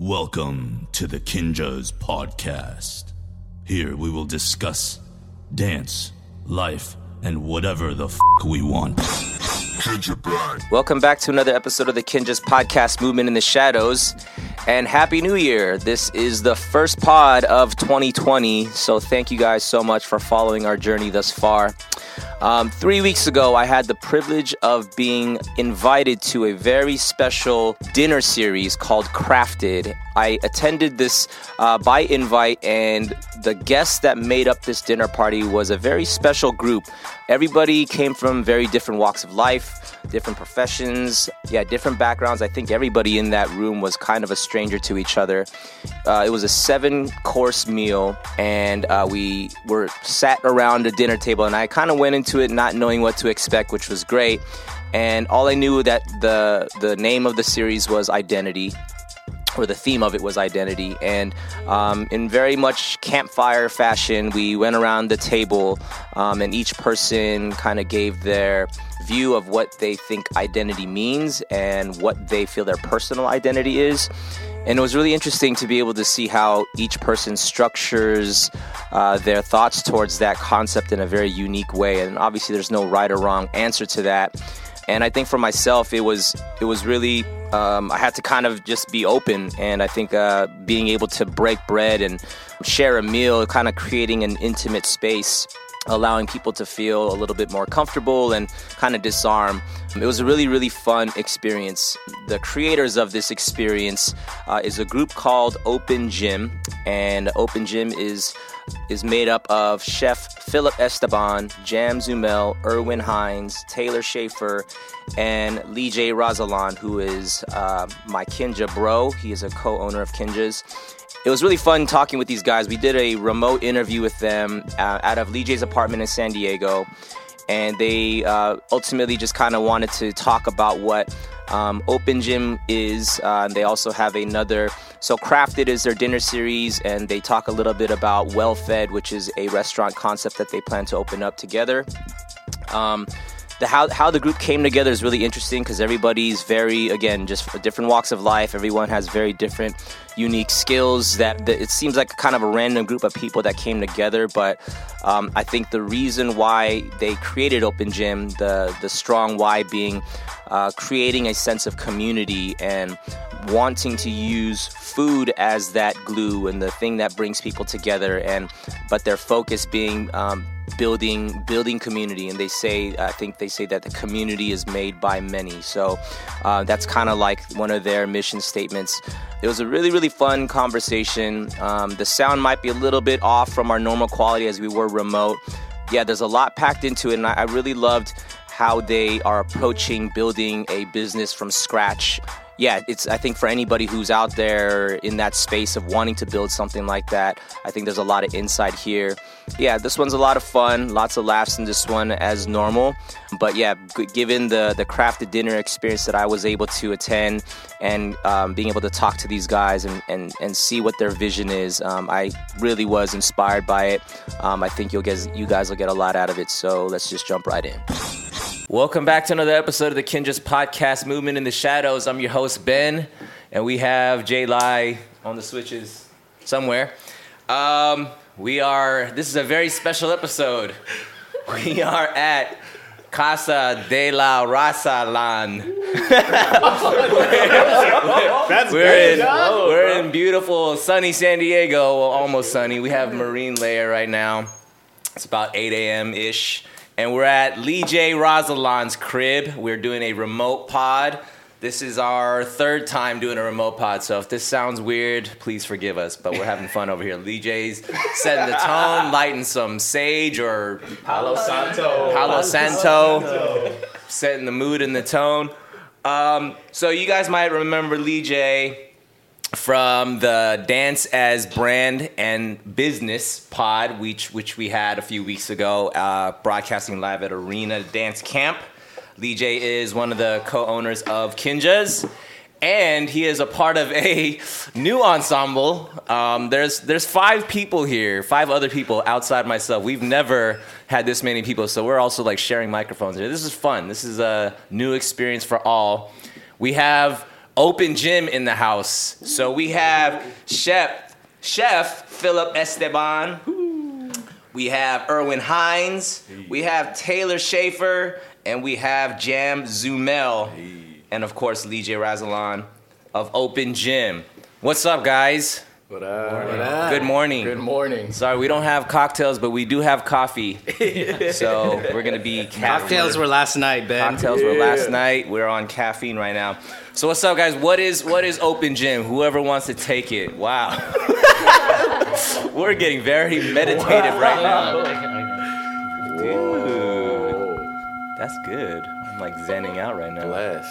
Welcome to the Kinjaz Podcast. Here we will discuss dance, life, and whatever the f we want. Welcome back to another episode of the Kinjaz Podcast Movement in the Shadows. And Happy New Year. This is the first pod of 2020. So thank you guys so much for following our journey thus far. Um, three weeks ago, I had the privilege of being invited to a very special dinner series called Crafted. I attended this uh, by invite, and the guests that made up this dinner party was a very special group. Everybody came from very different walks of life, different professions, yeah, different backgrounds. I think everybody in that room was kind of a stranger to each other. Uh, it was a seven course meal, and uh, we were sat around a dinner table, and I kind of went into it not knowing what to expect, which was great. And all I knew that the the name of the series was Identity or the theme of it was identity. And um, in very much campfire fashion, we went around the table um, and each person kind of gave their view of what they think identity means and what they feel their personal identity is. And it was really interesting to be able to see how each person structures uh, their thoughts towards that concept in a very unique way. And obviously, there's no right or wrong answer to that. And I think for myself, it was it was really um, I had to kind of just be open, and I think uh, being able to break bread and share a meal, kind of creating an intimate space, allowing people to feel a little bit more comfortable and kind of disarm. It was a really, really fun experience. The creators of this experience uh, is a group called Open Gym, and Open Gym is is made up of Chef Philip Esteban, Jam Zumel, Erwin Hines, Taylor Schaefer, and Lee J. Razalan, who is uh, my Kinja bro. He is a co owner of Kinjaz. It was really fun talking with these guys. We did a remote interview with them uh, out of Lee J's apartment in San Diego. And they uh, ultimately just kind of wanted to talk about what um, Open Gym is. Uh, they also have another, so Crafted is their dinner series, and they talk a little bit about Well Fed, which is a restaurant concept that they plan to open up together. Um, the how how the group came together is really interesting because everybody's very again just different walks of life. Everyone has very different unique skills that, that it seems like kind of a random group of people that came together. But um, I think the reason why they created Open Gym, the the strong why being uh, creating a sense of community and wanting to use food as that glue and the thing that brings people together and but their focus being um, building building community. And they say i think they say that the community is made by many. So uh, that's kind of like one of their mission statements. It was a really really fun conversation. Um, the sound might be a little bit off from our normal quality as we were remote. Yeah there's a lot packed into it and i, I really loved how they are approaching building a business from scratch. Yeah, it's I think for anybody who's out there in that space of wanting to build something like that, I think there's a lot of insight here. Yeah, this one's a lot of fun, lots of laughs in this one as normal. But yeah, given the the crafted dinner experience that I was able to attend and um, being able to talk to these guys and, and, and see what their vision is, um, I really was inspired by it. Um, I think you'll get you guys will get a lot out of it. So let's just jump right in. Welcome back to another episode of the Kinjaz Podcast Movement in the Shadows. I'm your host, Ben, and we have Jay Lai on the switches somewhere. Um, we are, this is a very special episode. We are at Casa de la Raza Lan. That's we're great. in, we're in beautiful sunny San Diego, well, almost sunny. We have marine layer right now. It's about 8 a.m. ish and we're at Lee J. Razalan's crib. We're doing a remote pod. This is our third time doing a remote pod, so if this sounds weird, please forgive us. But we're having fun over here. Lee J's setting the tone, lighting some sage or Palo Santo. Palo Santo, setting the mood and the tone. Um, so you guys might remember Lee J from the Dance as Brand and Business pod, which which we had a few weeks ago, uh, broadcasting live at Arena Dance Camp. Lee J is one of the co-owners of Kinjaz, and he is a part of a new ensemble. Um, there's there's five people here, five other people outside myself. We've never had this many people, so we're also like sharing microphones here. This is fun. This is a new experience for all. We have open gym in the house. So we have Chef Chef Philip Esteban. We have Erwin Hines. We have Taylor Schaefer, and we have Jam Zumel, and of course Lee J. Razalan of Open Gym. What's up, guys? What up? Good morning. Good morning. Sorry, we don't have cocktails, but we do have coffee. so we're gonna be Cocktails were last night, Ben. Cocktails were last night. We're on caffeine right now. So what's up, guys? What is what is open gym? Whoever wants to take it. Wow. we're getting very meditative right now. Dude, that's good. I'm like zenning out right now. Bless.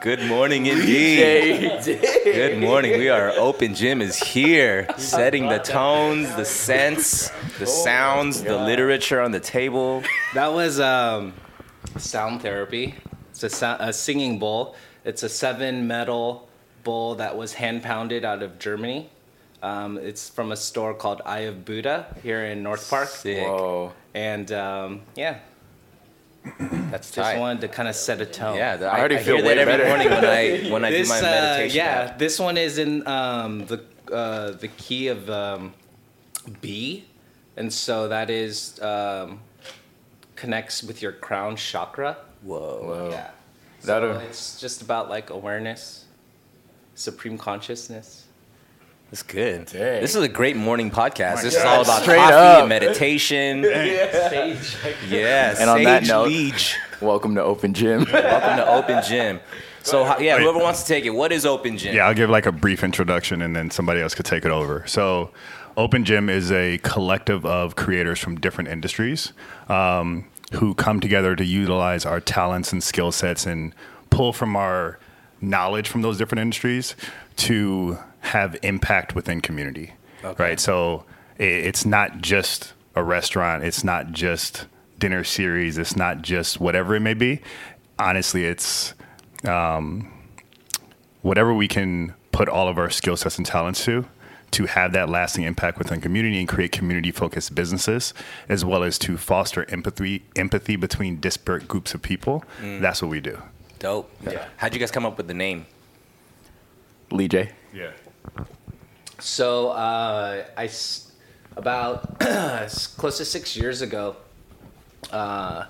Good morning, indeed. Good morning. We are open gym is here, setting the tones, the scents, the sounds, the literature on the table. That was um, sound therapy. It's a, sou- a singing bowl. It's a seven metal bowl that was hand pounded out of Germany. Um, it's from a store called Eye of Buddha here in North Park. Sick. Whoa. And um, yeah, That's just tight. wanted to kind of set a tone. Yeah, the, I I, already I feel hear way that every morning when I when I this, do my uh, meditation. yeah, app. this one is in um, the uh, the key of um, B, and so that is um, connects with your crown chakra. Whoa. Whoa. Yeah. That So a- it's just about like awareness, supreme consciousness. That's good. Dang. This is a great morning podcast. This is all about Straight coffee up. and meditation. Stage. Yeah. And on that note- Leach. Welcome to Open Gym. Welcome to Open Gym. So ho- yeah, whoever wants to take it, what is Open Gym? Yeah, I'll give like a brief introduction and then somebody else could take it over. So, Open Gym is a collective of creators from different industries um, who come together to utilize our talents and skill sets and pull from our knowledge from those different industries to have impact within community. Right? So, i- it's not just a restaurant, it's not just dinner series, it's not just whatever it may be. Honestly, it's um, whatever we can put all of our skill sets and talents to to have that lasting impact within community and create community focused businesses as well as to foster empathy empathy between disparate groups of people mm. that's what we do Dope. Yeah. How'd you guys come up with the name? Lee J. yeah So uh, I about close to six years ago uh,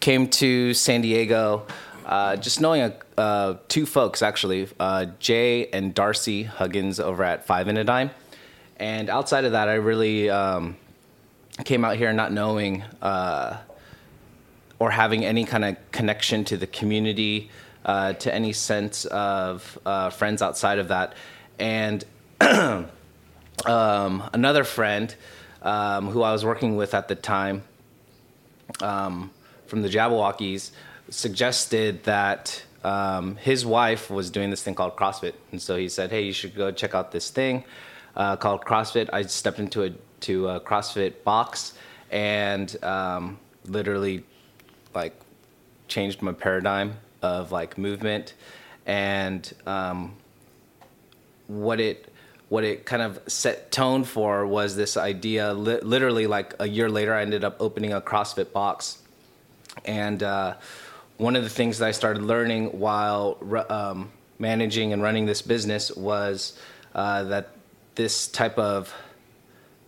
came to San Diego. Uh, just knowing a, uh, two folks actually, uh, Jay and Darcy Huggins over at Five and a Dime, and outside of that, I really um, came out here not knowing uh, or having any kind of connection to the community, to any sense of friends outside of that, and um, another friend um, who I was working with at the time um, from the Jabbawockeez suggested that um, his wife was doing this thing called CrossFit, and so he said, "Hey, you should go check out this thing uh, called CrossFit." I stepped into a to a CrossFit box and um, literally like changed my paradigm of like movement and um, what it what it kind of set tone for was this idea li- literally like a year later i ended up opening a crossfit box. And uh, one of the things that i started learning while um, managing and running this business was uh, that this type of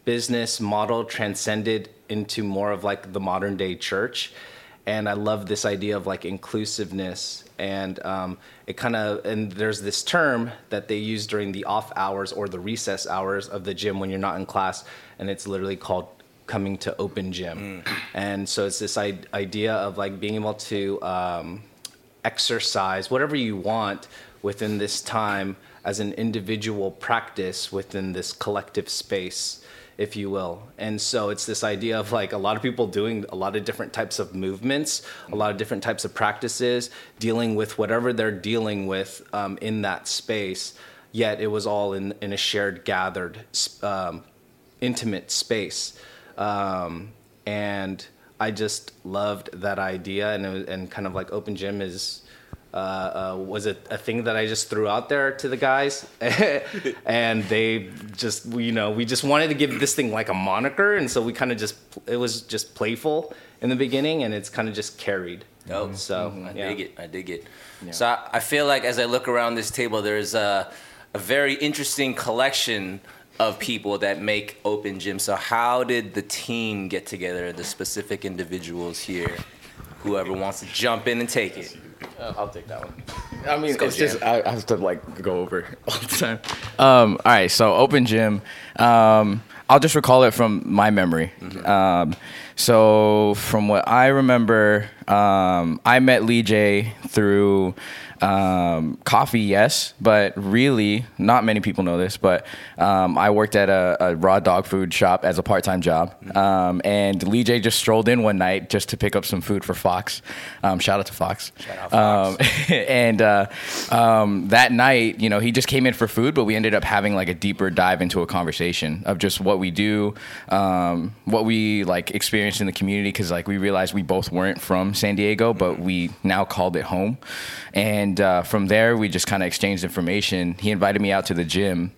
business model transcended into more of like the modern day church. And i love this idea of like inclusiveness and um, it kind of and there's this term that they use during the off hours or the recess hours of the gym when you're not in class and it's literally called coming to open gym. And so it's this I- idea of like being able to um, exercise whatever you want within this time as an individual practice within this collective space if you will. And so it's this idea of like a lot of people doing a lot of different types of movements a lot of different types of practices dealing with whatever they're dealing with um, in that space. Yet it was all in, in a shared gathered um, intimate space. Um, and i just loved that idea. And, was, and kind of like open gym is uh, uh, was a, a thing that I just threw out there to the guys, and they just you know we just wanted to give this thing like a moniker, and so we kind of just it was just playful in the beginning, and it's kind of just carried. Dope. So I yeah. dig it. I dig it. So I, I feel like as I look around this table, there's a, a very interesting collection of people that make Open Gym. So how did the team get together? The specific individuals here. Whoever wants to jump in and take it. Uh, I'll take that one. I mean, it's just I, I have to like go over all the time. Um, all right, so open gym. Um, I'll just recall it from my memory. Um, so from what I remember, um, I met Lee J through um, coffee, yes, but really not many people know this. But um, I worked at a, a raw dog food shop as a part-time job, um, and Lee J just strolled in one night just to pick up some food for Fox. Um, shout out to Fox. Shout out Fox. Um, and uh, um, that night, you know, he just came in for food, but we ended up having like a deeper dive into a conversation of just what we do, um, what we like experienced in the community, because like we realized we both weren't from San Diego, but we now called it home. And uh, from there, we just kind of exchanged information. He invited me out to the gym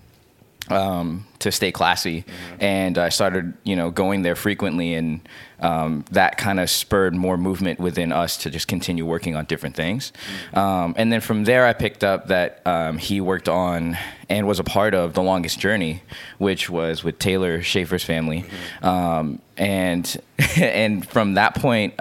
um, to stay classy, and I started, you know, going there frequently, and um, that kind of spurred more movement within us to just continue working on different things. Um, and then from there, I picked up that um, he worked on and was a part of the longest journey, which was with Taylor Schaefer's family, um, and and from that point.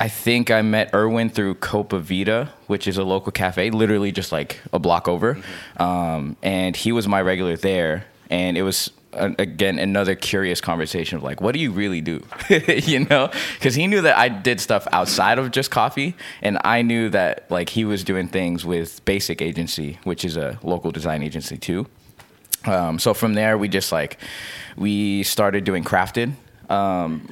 I think I met Erwin through Copa Vida, which is a local cafe, literally just like a block over. Um, and he was my regular there. And it was, uh, again, another curious conversation of like, what do you really do? you know? Because he knew that I did stuff outside of just coffee. And I knew that like he was doing things with Basic Agency, which is a local design agency too. Um, so from there, we just like, we started doing crafted. Um,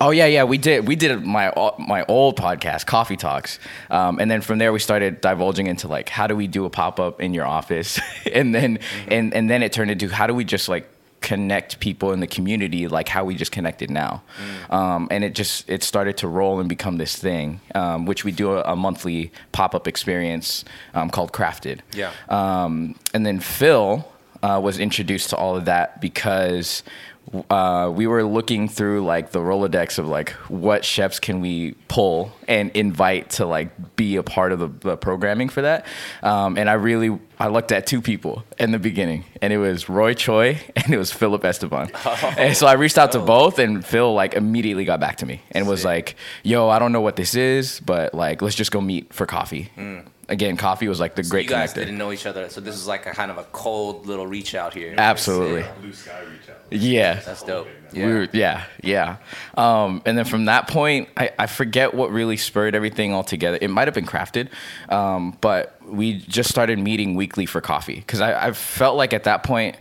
Oh yeah, yeah, we did. We did my my old podcast, Coffee Talks, um, and then from there we started divulging into like how do we do a pop up in your office, and then and and then it turned into how do we just like connect people in the community like how we just connected now, um, and it just it started to roll and become this thing, um, which we do a, a monthly pop up experience um, called Crafted. Yeah. Um, and then Phil uh, was introduced to all of that because uh, we were looking through like the Rolodex of like what chefs can we pull and invite to like be a part of the, the programming for that. Um, and I really I looked at two people in the beginning, and it was Roy Choi and it was Philip Esteban. And so I reached out to both, and Phil like immediately got back to me and was Sick. like, "Yo, I don't know what this is, but like let's just go meet for coffee." Again, coffee was like the great you guys connector. didn't know each other, so this is like a kind of a cold little reach out here. Absolutely. Sick. Blue sky reach out. Yeah. That's dope. We were- yeah, yeah. Um, and then from that point, I, I forget what really spurred everything all together. It might have been crafted, um, but we just started meeting weekly for coffee because I, I felt like at that point,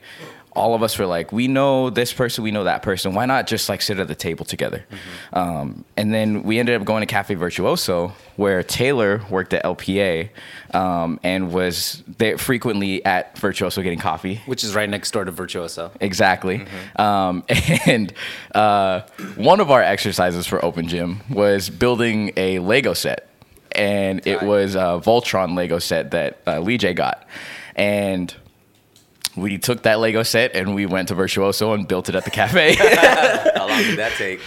all of us were like, we know this person, we know that person. Why not just like sit at the table together? Um, and then we ended up going to Cafe Virtuoso, where Taylor worked at LPA um, and was there frequently at Virtuoso getting coffee. which is right next door to Virtuoso. Exactly. Um, and uh, one of our exercises for Open Gym was building a Lego set. And it was a Voltron Lego set that uh, Lee J got. And we took that Lego set and we went to Virtuoso and built it at the cafe. How long did that take?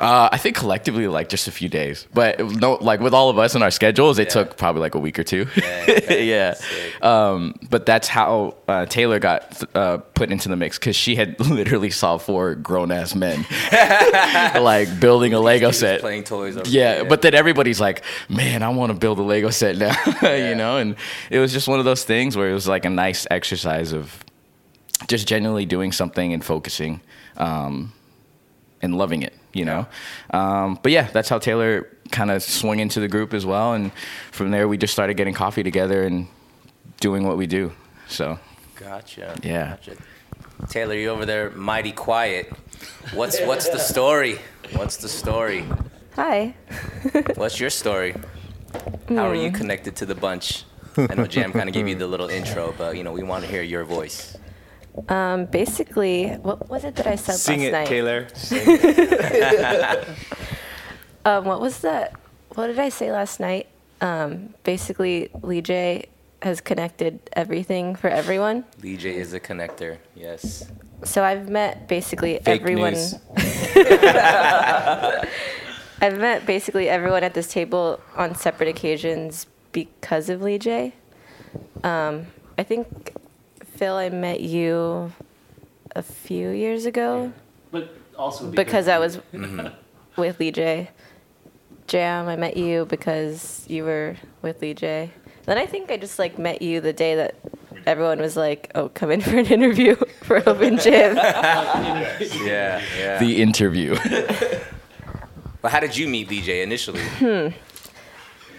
uh, I think collectively, like just a few days. But no, like with all of us and our schedules, it Yeah. took probably like a week or two. okay. yeah. Um, but that's how uh, Taylor got uh, put into the mix because she had literally saw four grown ass men like building a Lego set. playing toys. Yeah, but then everybody's like, "Man, I want to build a Lego set now," Yeah. you know. And it was just one of those things where it was like a nice exercise of just genuinely doing something and focusing um, and loving it, you know. Um, but yeah, that's how Taylor kind of swung into the group as well, and from there we just started getting coffee together and doing what we do. So Gotcha. Yeah. Gotcha. Taylor, you over there, mighty quiet. What's what's the story? What's the story? Hi. What's your story? How are you Hmm. connected to the bunch? I know Jam kind of gave you the little intro, but you know we want to hear your voice. Um, basically, what was it that I said Sing last it, night? Taylor. Um, what was that? What did I say last night? Um, basically, Lee J has connected everything for everyone. DJ is a connector. Yes. So I've met basically Fake everyone. news. I've met basically everyone at this table on separate occasions because of Lee J. Um, I think Phil, I met you a few years ago But also because I was with Lee J. Jam, I met you because you were with Lee J. Then I think I just like met you the day that everyone was like, "Oh, come in for an interview for Open Gym." Yeah, yeah. The interview. Well, how did you meet DJ initially? Hmm.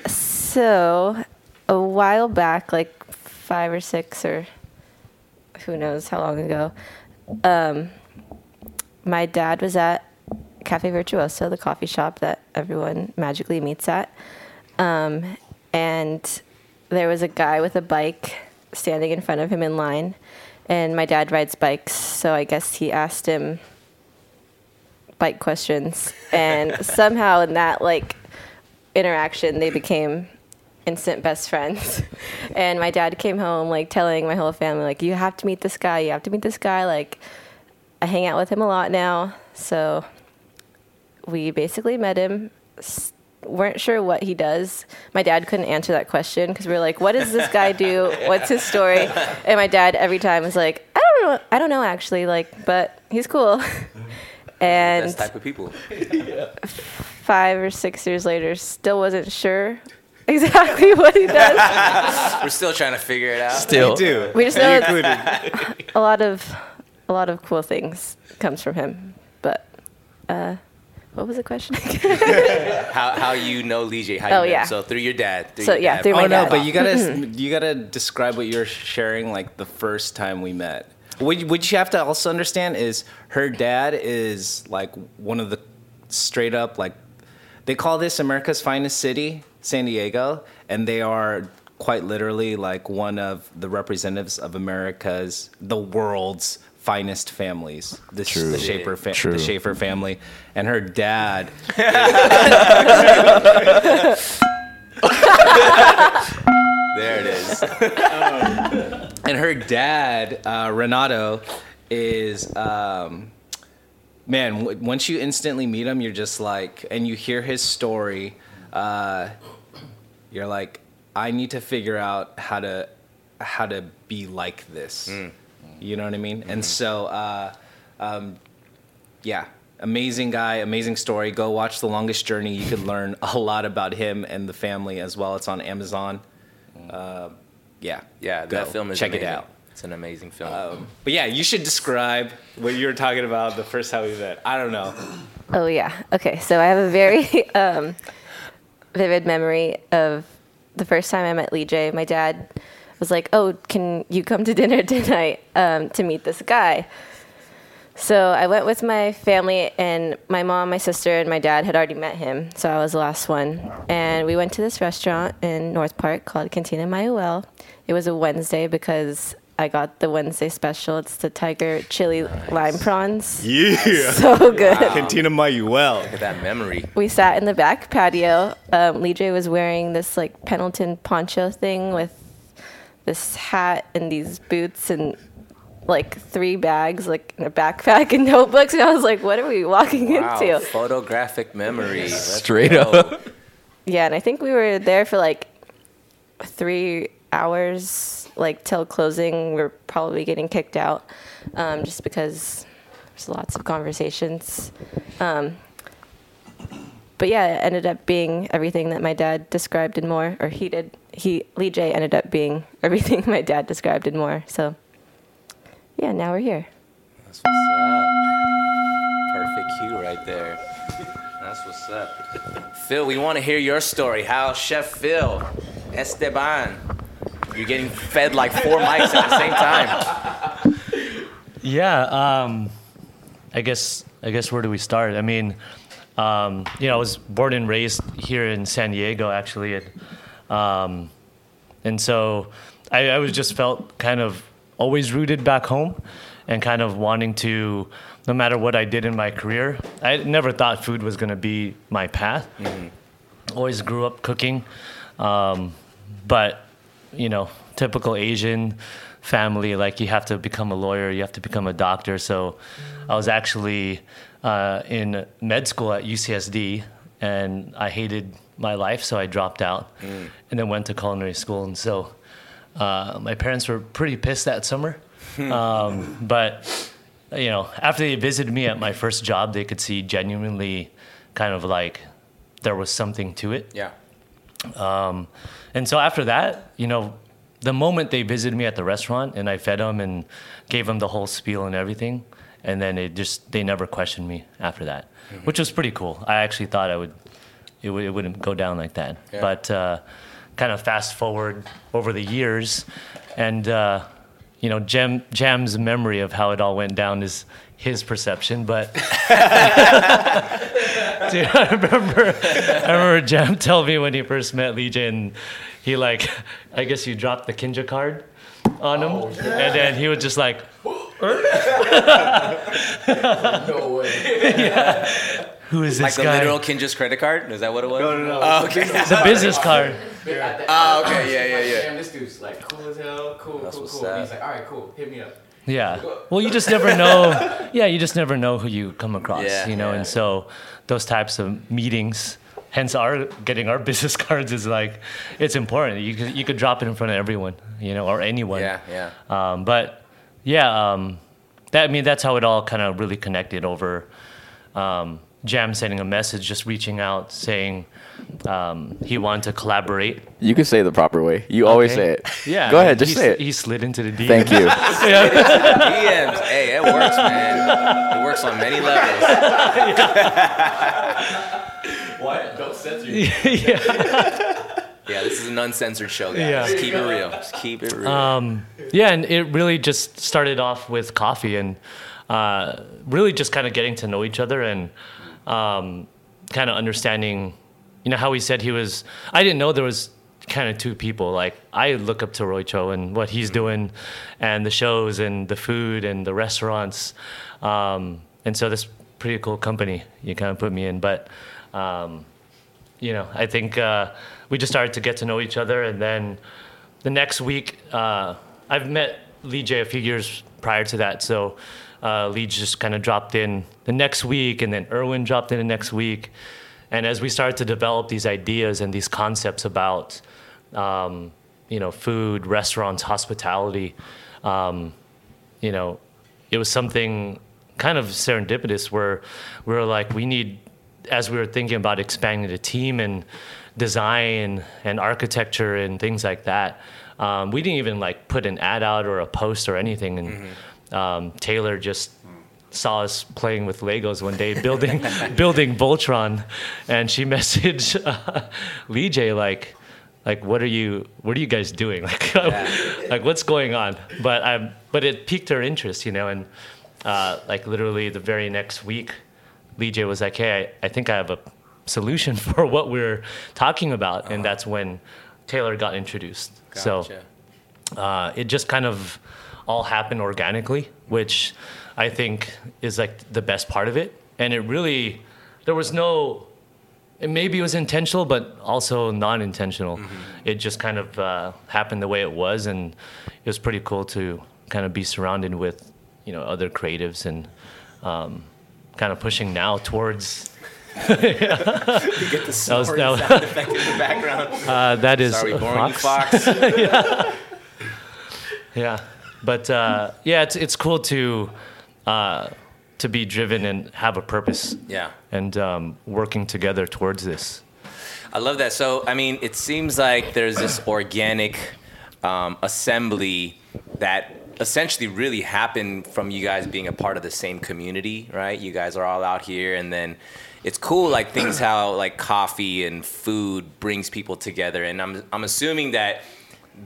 So, a while back, like five or six or who knows how long ago, um, my dad was at Cafe Virtuoso, the coffee shop that everyone magically meets at. Um, and there was a guy with a bike standing in front of him in line. And my dad rides bikes, so I guess he asked him bike questions. And somehow in that, like, interaction, they became instant best friends. and my dad came home like telling my whole family like you have to meet this guy, you have to meet this guy like I hang out with him a lot now. So we basically met him s- weren't sure what he does. My dad couldn't answer that question because we were like, "What does this guy do? What's his story?" And my dad every time was like, "I don't know. I don't know actually. Like, but he's cool." and Best type of people. five or six years later, still wasn't sure exactly what he does. We're still trying to figure it out. Still. do. We just know it's a lot of a lot of cool things comes from him. But uh, what was the question? How how you know DJ? How Oh, met him? yeah. So through your dad. Through So, your yeah, dad. through my oh no, but you gotta you gotta describe what you're sharing like the first time we met. What what you have to also understand is her dad is like one of the straight up like they call this America's finest city, San Diego, and they are quite literally like one of the representatives of America's the world's finest families. The, True. the Schaefer fa- True. the Schaefer family, and her dad There it is. and her dad uh, Renato is um, man. W- once you instantly meet him, you're just like, and you hear his story, uh, you're like, I need to figure out how to how to be like this. You know what I mean? And so, uh, um, yeah. Amazing guy, amazing story. Go watch The Longest Journey. You could learn a lot about him and the family as well. It's on Amazon. Uh, yeah, Yeah, Go. that film is check it out. It's an amazing film. Um, but yeah, you should describe what you were talking about the first time we met. I don't know. oh yeah. Okay. So I have a very um, vivid memory of the first time I met Lee J. My dad was like, "Oh, can you come to dinner tonight um, to meet this guy?" So I went with my family, and my mom, my sister, and my dad had already met him. So I was the last one. And we went to this restaurant in North Park called Cantina Mayahuel. It was a Wednesday because I got the Wednesday special. It's the tiger chili lime prawns. Yeah. So good. Cantina Mayahuel. Look at that memory. We sat in the back patio. Um, Lee J was wearing this like Pendleton poncho thing with this hat and these boots and like three bags, like in a backpack and notebooks. And I was like, what are we walking Wow, into? photographic memory. Straight go. up. Yeah, and I think we were there for like three hours, like till closing. We are probably getting kicked out um, just because there's lots of conversations. Um, but yeah, it ended up being everything that my dad described and more, or he did. He Lee J ended up being everything my dad described and more. So yeah, now we're here. That's what's up. Perfect cue right there. That's what's up. Phil, we want to hear your story. How Chef Phil, Esteban, you're getting fed like four mics at the same time. Yeah, um, I guess I guess where do we start? I mean, um, you know, I was born and raised here in San Diego, actually, and um, and so I, I was just felt kind of always rooted back home, and kind of wanting to, no matter what I did in my career, I never thought food was going to be my path. Always grew up cooking. Um, but you know, typical Asian family, like you have to become a lawyer, you have to become a doctor. So I was actually uh, in med school at UCSD, and I hated my life, so I dropped out, and then went to culinary school. And so uh, my parents were pretty pissed that summer, um, but you know, after they visited me at my first job, they could see genuinely kind of like there was something to it. Yeah. Um, and so after that, you know, the moment they visited me at the restaurant and I fed them and gave them the whole spiel and everything, and then it just they never questioned me after that, which was pretty cool. I actually thought I would it, would, it wouldn't go down like that, Yeah. but uh, kind of fast forward over the years, and uh, you know, Jam Jam's memory of how it all went down is his perception, but. Dude, I remember, I remember Jam telling me when he first met Lee J, and he like, I guess you dropped the Kinja card on him, oh, and then he was just like, No way. "Who is Like this the literal Kinja's credit card? Is that what it was? No, no, no. Oh, okay. the business card. Oh, okay. Yeah, yeah, yeah. Damn, this dude's like cool as hell. Cool, That's cool, cool. up. He's like, all right, cool. Hit me up. Yeah. Well, you just never know. Yeah, you just never know who you come across. Yeah, you know, yeah. and so those types of meetings. Hence, our getting our business cards is like it's important. You could you could drop it in front of everyone, you know, or anyone. Yeah, yeah. Um, but yeah, um, that I mean that's how it all kind of really connected over. Um, Jam sending a message, just reaching out, saying um, he wanted to collaborate. You can say it the proper way. You always say it. Yeah. Go ahead, just he, say s- it. He slid into the DM. Thank you. DMs. Hey, it works, man. It works on many levels. What? Don't censor Yeah, this is an uncensored show, guys. Yeah. Just keep it real. Just keep it real. Um, yeah, and it really just started off with coffee and uh, really just kind of getting to know each other and um, kind of understanding, you know, how he said he was. I didn't know there was kind of two people. Like I look up to Roy Choi and what he's doing, and the shows and the food and the restaurants, um, and so this pretty cool company you kind of put me in, but. Um, you know, I think uh, we just started to get to know each other, and then the next week, uh, I've met Lee J a few years prior to that, so uh, Lee just kind of dropped in the next week, and then Erwin dropped in the next week, and as we started to develop these ideas and these concepts about, um, you know, food, restaurants, hospitality, um, you know, it was something kind of serendipitous where we were like, we need, as we were thinking about expanding the team and design and architecture and things like that, um, we didn't even like put an ad out or a post or anything. And um, Taylor just saw us playing with Legos one day, building building Voltron, and she messaged uh, Lee J like, like what are you what are you guys doing? Like like what's going on? But um but it piqued her interest you know and uh, like literally the very next week Lee J was like hey I, I think I have a solution for what we're talking about. And that's when Taylor got introduced. So uh, it just kind of all happened organically, which I think is like the best part of it. And it really, there was no, it maybe it was intentional, but also non-intentional. It just kind of uh, happened the way it was, and it was pretty cool to kind of be surrounded with, you know, other creatives and um, kind of pushing now towards. you get the was- that was- sound effect in the background. Uh, that is Sorry, boring fox. fox. Yeah, but uh, yeah, it's it's cool to uh, to be driven and have a purpose. Yeah. and um, working together towards this. I love that. So, I mean, it seems like there's this organic um, assembly that essentially really happened from you guys being a part of the same community, right? You guys are all out here, and then it's cool, like things how like coffee and food brings people together. And I'm I'm assuming that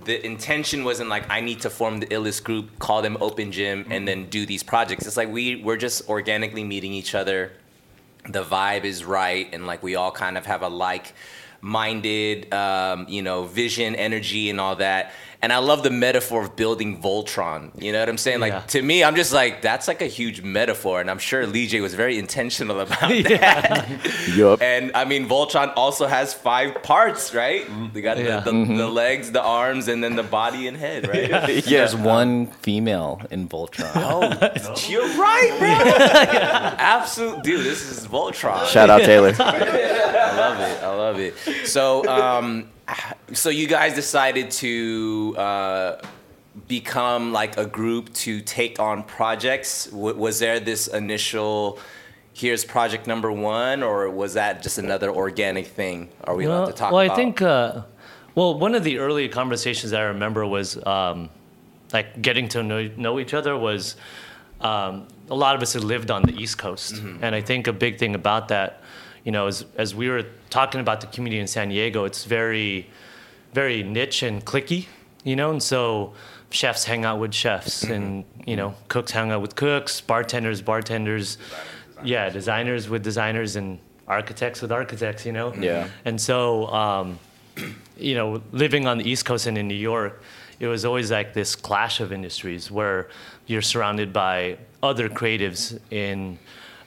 the intention wasn't like I need to form the illest group, call them open gym, and then do these projects. It's like we we're just organically meeting each other the vibe is right and like we all kind of have a like minded, um, you know, vision, energy, and all that. And I love the metaphor of building Voltron. You know what I'm saying? Like Yeah. to me, I'm just like that's like a huge metaphor, and I'm sure Lee J was very intentional about that. yeah. Yup. And I mean, Voltron also has five parts, right? They got Yeah. the, the, the legs, the arms, and then the body and head, right? There's one female in Voltron. Oh, you're right, bro. Absolute, dude. This is Voltron. Shout out Taylor. I love it. I love it. So, um, so you guys decided to uh, become like a group to take on projects. W- was there this initial? Here's project number one, or was that just another organic thing? Are we allowed Well, to talk well, about? I think, uh, well, one of the early conversations I remember was um, like getting to know, know each other was um, a lot of us had lived on the East Coast. Mm-hmm. And I think a big thing about that, you know, as, as we were talking about the community in San Diego, it's very, very niche and clicky, you know, and so chefs hang out with chefs Mm-hmm. and, you know, cooks hang out with cooks, bartenders, bartenders, yeah, designers with designers and architects with architects, you know? Yeah. And so, um, you know, living on the East Coast and in New York, it was always like this clash of industries where you're surrounded by other creatives in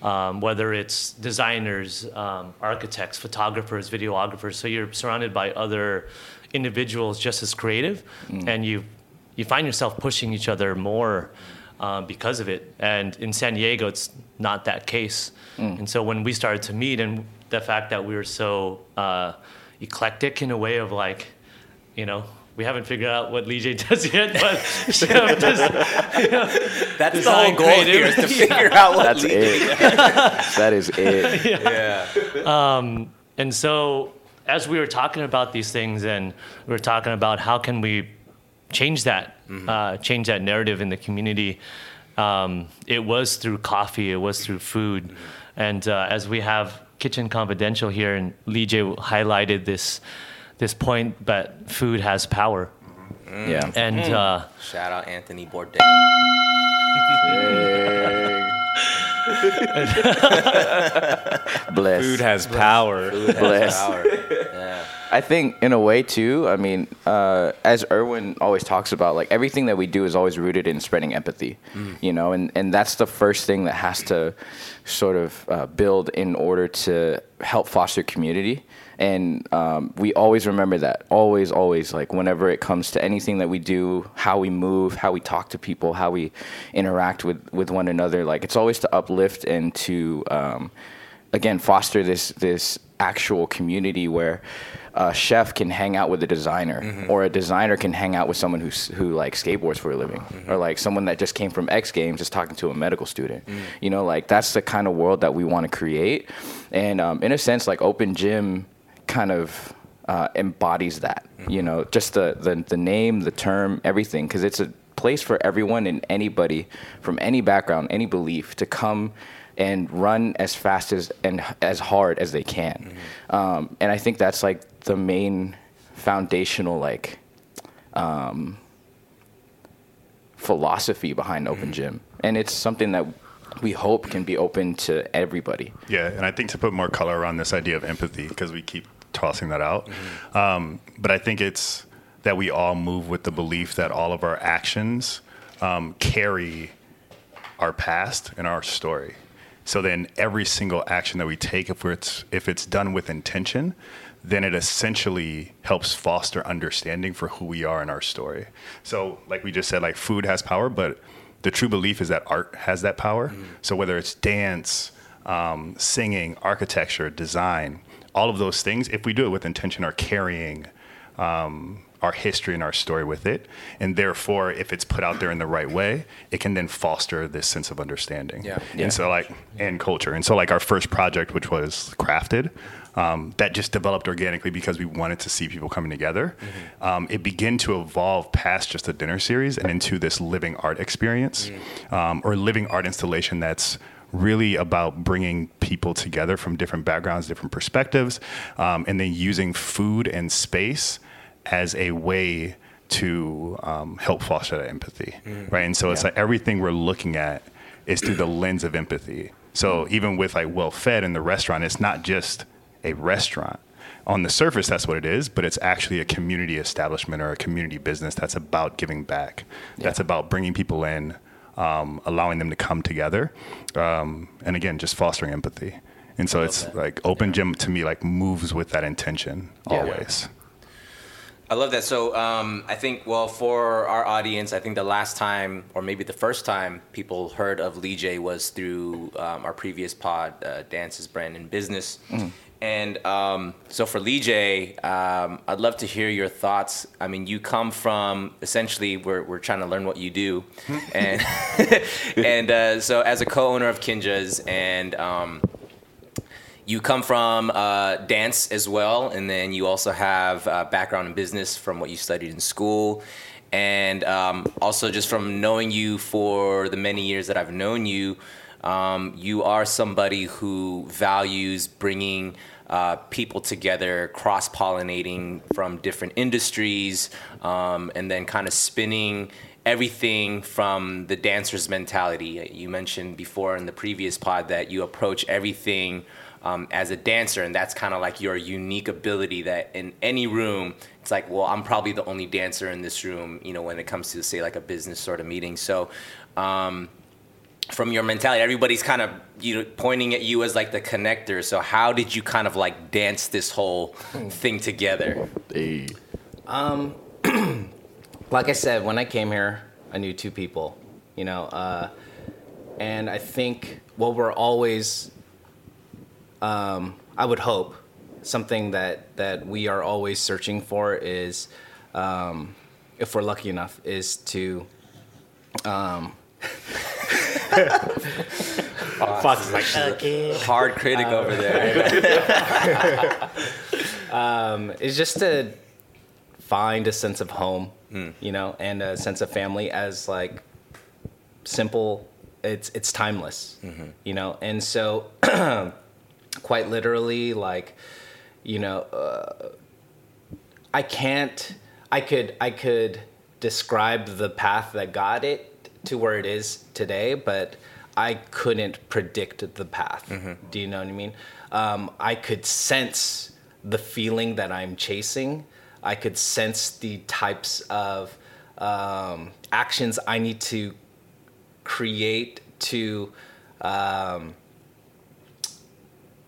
um, whether it's designers, um, architects, photographers, videographers. So you're surrounded by other individuals just as creative, and you you find yourself pushing each other more um, because of it. And in San Diego, it's not that case. And so when we started to meet, and the fact that we were so uh, eclectic in a way of like, you know, we haven't figured out what Lee J does yet, but Chef does, That's the design whole goal here is to creative. figure out what That's Lee- it. that is it. Yeah. And so, as we were talking about these things, and we were talking about how can we change that, uh, change that narrative in the community, um, it was through coffee, it was through food, and uh, as we have Kitchen Confidential here, and Lee J highlighted this this point that food has power, Yeah. and uh, Shout out Anthony Bourdain. Bless. Food has power. Bless. Power. Yeah. I think in a way too. I mean, uh, as Erwin always talks about, like everything that we do is always rooted in spreading empathy. You know, and and that's the first thing that has to sort of uh, build in order to help foster community. And um, we always remember that. Always, always. Like whenever it comes to anything that we do, how we move, how we talk to people, how we interact with with one another. Like it's always to uplift and to um, again foster this this actual community where a chef can hang out with a designer or a designer can hang out with someone who's who like skateboards for a living or like someone that just came from X Games just talking to a medical student you know like that's the kind of world that we want to create and um, in a sense like open gym kind of uh, embodies that you know just the, the the name the term everything. Because it's a place for everyone and anybody from any background any belief to come and run as fast as and as hard as they can. Um, and I think that's like the main foundational like um, philosophy behind Open Gym, and it's something that we hope can be open to everybody. Yeah, and I think to put more color around this idea of empathy, because we keep tossing that out. Um, but I think it's that we all move with the belief that all of our actions um, carry our past and our story. So then every single action that we take, if it's if it's done with intention, then it essentially helps foster understanding for who we are in our story. So like we just said, like food has power, but the true belief is that art has that power. So whether it's dance, um, singing, architecture, design, all of those things, if we do it with intention, are carrying um, our history and our story with it. And therefore, if it's put out there in the right way, it can then foster this sense of understanding. Yeah. Yeah. And so, like, and culture. And so, like, our first project, which was Crafted, um, that just developed organically because we wanted to see people coming together. Um, it began to evolve past just a dinner series and into this living art experience um, or living art installation that's really about bringing people together from different backgrounds, different perspectives, um, and then using food and space as a way to um, help foster that empathy, right? And so it's like everything we're looking at is through the lens of empathy. So even with like well fed in the restaurant, it's not just a restaurant, on the surface that's what it is but it's actually a community establishment or a community business that's about giving back. That's about bringing people in um, allowing them to come together um, and again just fostering empathy and so it's like open gym to me like moves with that intention Yeah. always I love that. So um, I think, well, for our audience, I think the last time, or maybe the first time, people heard of Lee J was through um, our previous pod, uh, Dance's Brand and Business. And um, so for Lee J, um, I'd love to hear your thoughts. I mean, you come from essentially, we're, we're trying to learn what you do. and and uh, so as a co owner of Kinja's, and um, you come from uh, dance as well, and then you also have uh, background in business from what you studied in school, and um, also just from knowing you for the many years that I've known you, um, you are somebody who values bringing uh, people together, cross pollinating from different industries, um, and then kind of spinning everything from the dancer's mentality. You mentioned before in the previous pod that you approach everything um, as a dancer, and that's kind of like your unique ability that in any room, it's like, well, I'm probably the only dancer in this room, you know, when it comes to say like a business sort of meeting. So, um, from your mentality, everybody's kind of you know pointing at you as like the connector. So, how did you kind of like dance this whole thing together? like I said, when I came here, I knew two people, you know, uh, and I think what we're always, um, I would hope, something that that we are always searching for is, um, if we're lucky enough, is to. Um, Fox is like, okay. Hard critic over there. Um, it's just to find a sense of home, hmm. you know, and a sense of family as like simple. It's it's timeless, mm-hmm. you know, and so quite literally, like, you know, uh, I can't. I could I could describe the path that got it to where it is today, but I couldn't predict the path. Do you know what I mean? Um, I could sense the feeling that I'm chasing. I could sense the types of um, actions I need to create to um,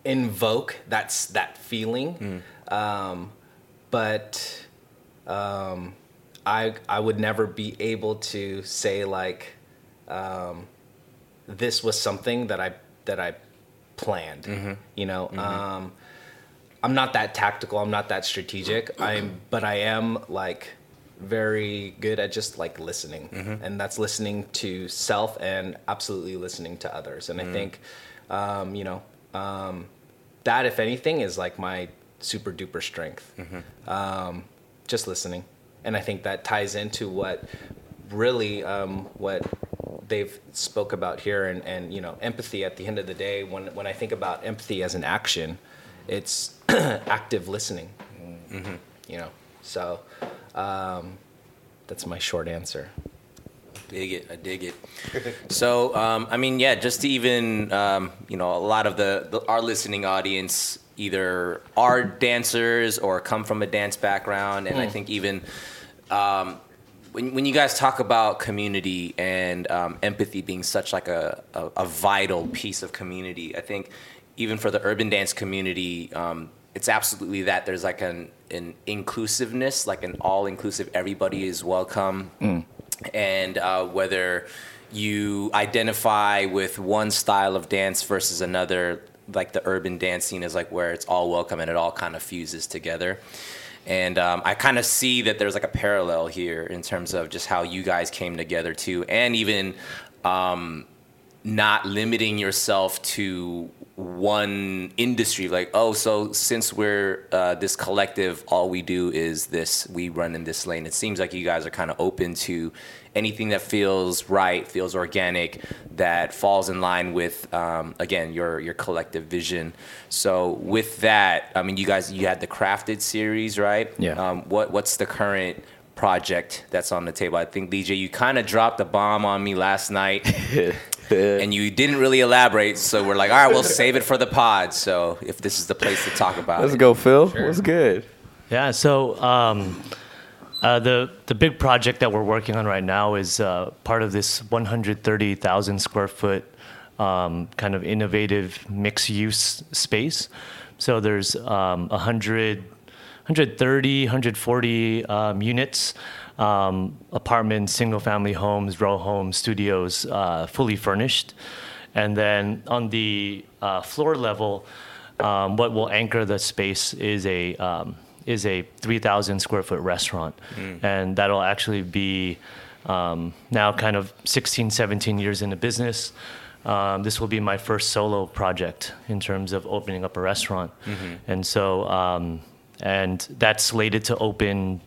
invoke that's that feeling. Um, but um, I I would never be able to say like um, this was something that I that I planned. You know, um, I'm not that tactical. I'm not that strategic. I'm but I am like very good at just like listening, and that's listening to self and absolutely listening to others. And I think um, you know um, that if anything is like my super duper strength. Um, just listening, and I think that ties into what really um, what they've spoke about here and, and you know empathy at the end of the day. When when I think about empathy as an action it's active listening you know? So um, that's my short answer. Dig it. I dig it. so, um, I mean, yeah, just to even, um, you know, a lot of the, the our listening audience either are dancers or come from a dance background, and I think even um, when when you guys talk about community and um, empathy being such like a, a a vital piece of community, I think even for the urban dance community. Um, it's absolutely that there's like an, an inclusiveness, like an all inclusive, everybody is welcome and uh, whether you identify with one style of dance versus another, like the urban dance scene is like where it's all welcome and it all kind of fuses together. And um, I kind of see that there's like a parallel here in terms of just how you guys came together too, and even um, not limiting yourself to one industry like oh so since we're uh, this collective all we do is this we run in this lane. It seems like you guys are kind of open to anything that feels right feels organic that falls in line with um, again your your collective vision. So with that i mean you guys you had the crafted series right? Yeah. um, what what's the current project that's on the table. I think DJ, you kind of dropped a bomb on me last night, and you didn't really elaborate. So we're like, all right, we'll save it for the pod. So if this is the place to talk about it. Let's it. go, Phil. What's good? Yeah. So um, uh, the the big project that we're working on right now is uh, part of this 130,000 square foot um, kind of innovative mixed use space. So there's um, 100, 130, 140 um, units. Um, apartments, single family homes, row homes, studios, uh, fully furnished. And then on the uh, floor level, um, what will anchor the space is a um, is a 3,000 square foot restaurant, and that'll actually be um, now kind of 16, 17 years into business. Um, this will be my first solo project in terms of opening up a restaurant, and so um, and that's slated to open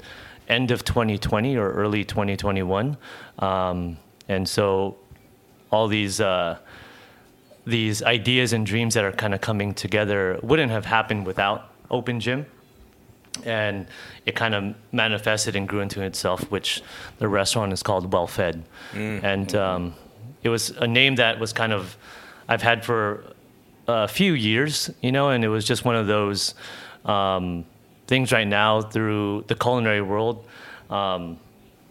end of 2020 or early 2021, um, and so all these. Uh, these ideas and dreams that are kind of coming together wouldn't have happened without Open Gym. And it kind of manifested and grew into itself, which the restaurant is called Well Fed. And um, it was a name that was kind of, I've had for a few years, you know, and it was just one of those um, things right now through the culinary world. Um,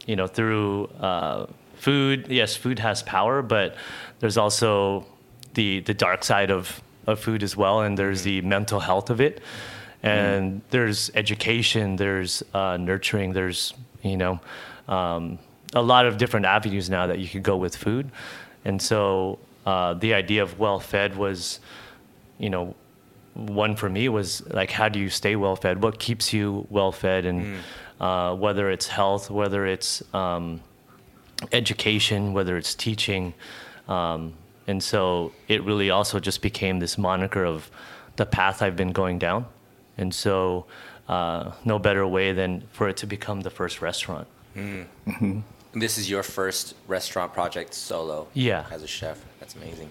you know, through uh, food. Yes, food has power, but there's also the the dark side of of food as well, and there's the mental health of it, and there's education, there's uh, nurturing, there's you know um, a lot of different avenues now that you could go with food, and so uh, the idea of well fed was, you know, one for me was like how do you stay well fed what keeps you well fed and uh, whether it's health whether it's um, education whether it's teaching um, and so it really also just became this moniker of the path i've been going down and so uh, no better way than for it to become the first restaurant This is your first restaurant project solo. Yeah. As a chef. That's amazing.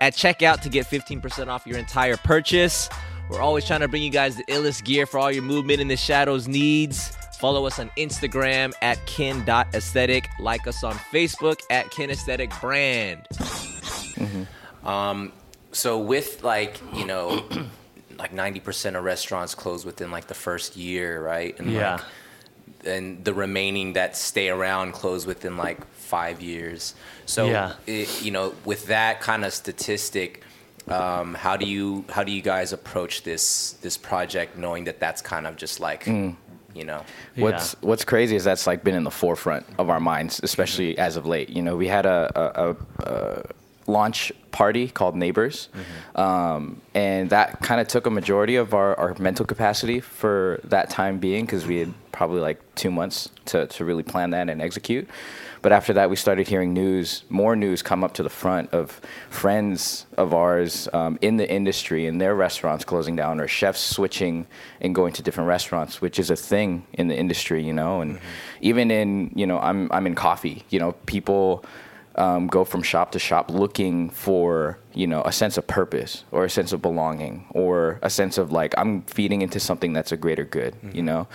at checkout to get 15% off your entire purchase. We're always trying to bring you guys the illest gear for all your movement in the shadows needs. Follow us on Instagram at kin.aesthetic. Like us on Facebook at kinesthetic brand. Um, so with like, you know, like 90% of restaurants close within like the first year, right? And Yeah. Like, and the remaining that stay around close within like five years. So, Yeah. it, you know, with that kind of statistic, um, how do you how do you guys approach this this project, knowing that that's kind of just like, you know, What's What's crazy is that's like been in the forefront of our minds, especially as of late. You know, we had a, a, a, a launch party called Neighbors, um, and that kind of took a majority of our, our mental capacity for that time being because we had probably like two months to, to really plan that and execute. But after that, we started hearing news, more news come up to the front of friends of ours um, in the industry and their restaurants closing down or chefs switching and going to different restaurants, which is a thing in the industry, you know. And even in, you know, I'm I'm in coffee, you know, people um, go from shop to shop looking for you know a sense of purpose or a sense of belonging or a sense of like I'm feeding into something that's a greater good, you know.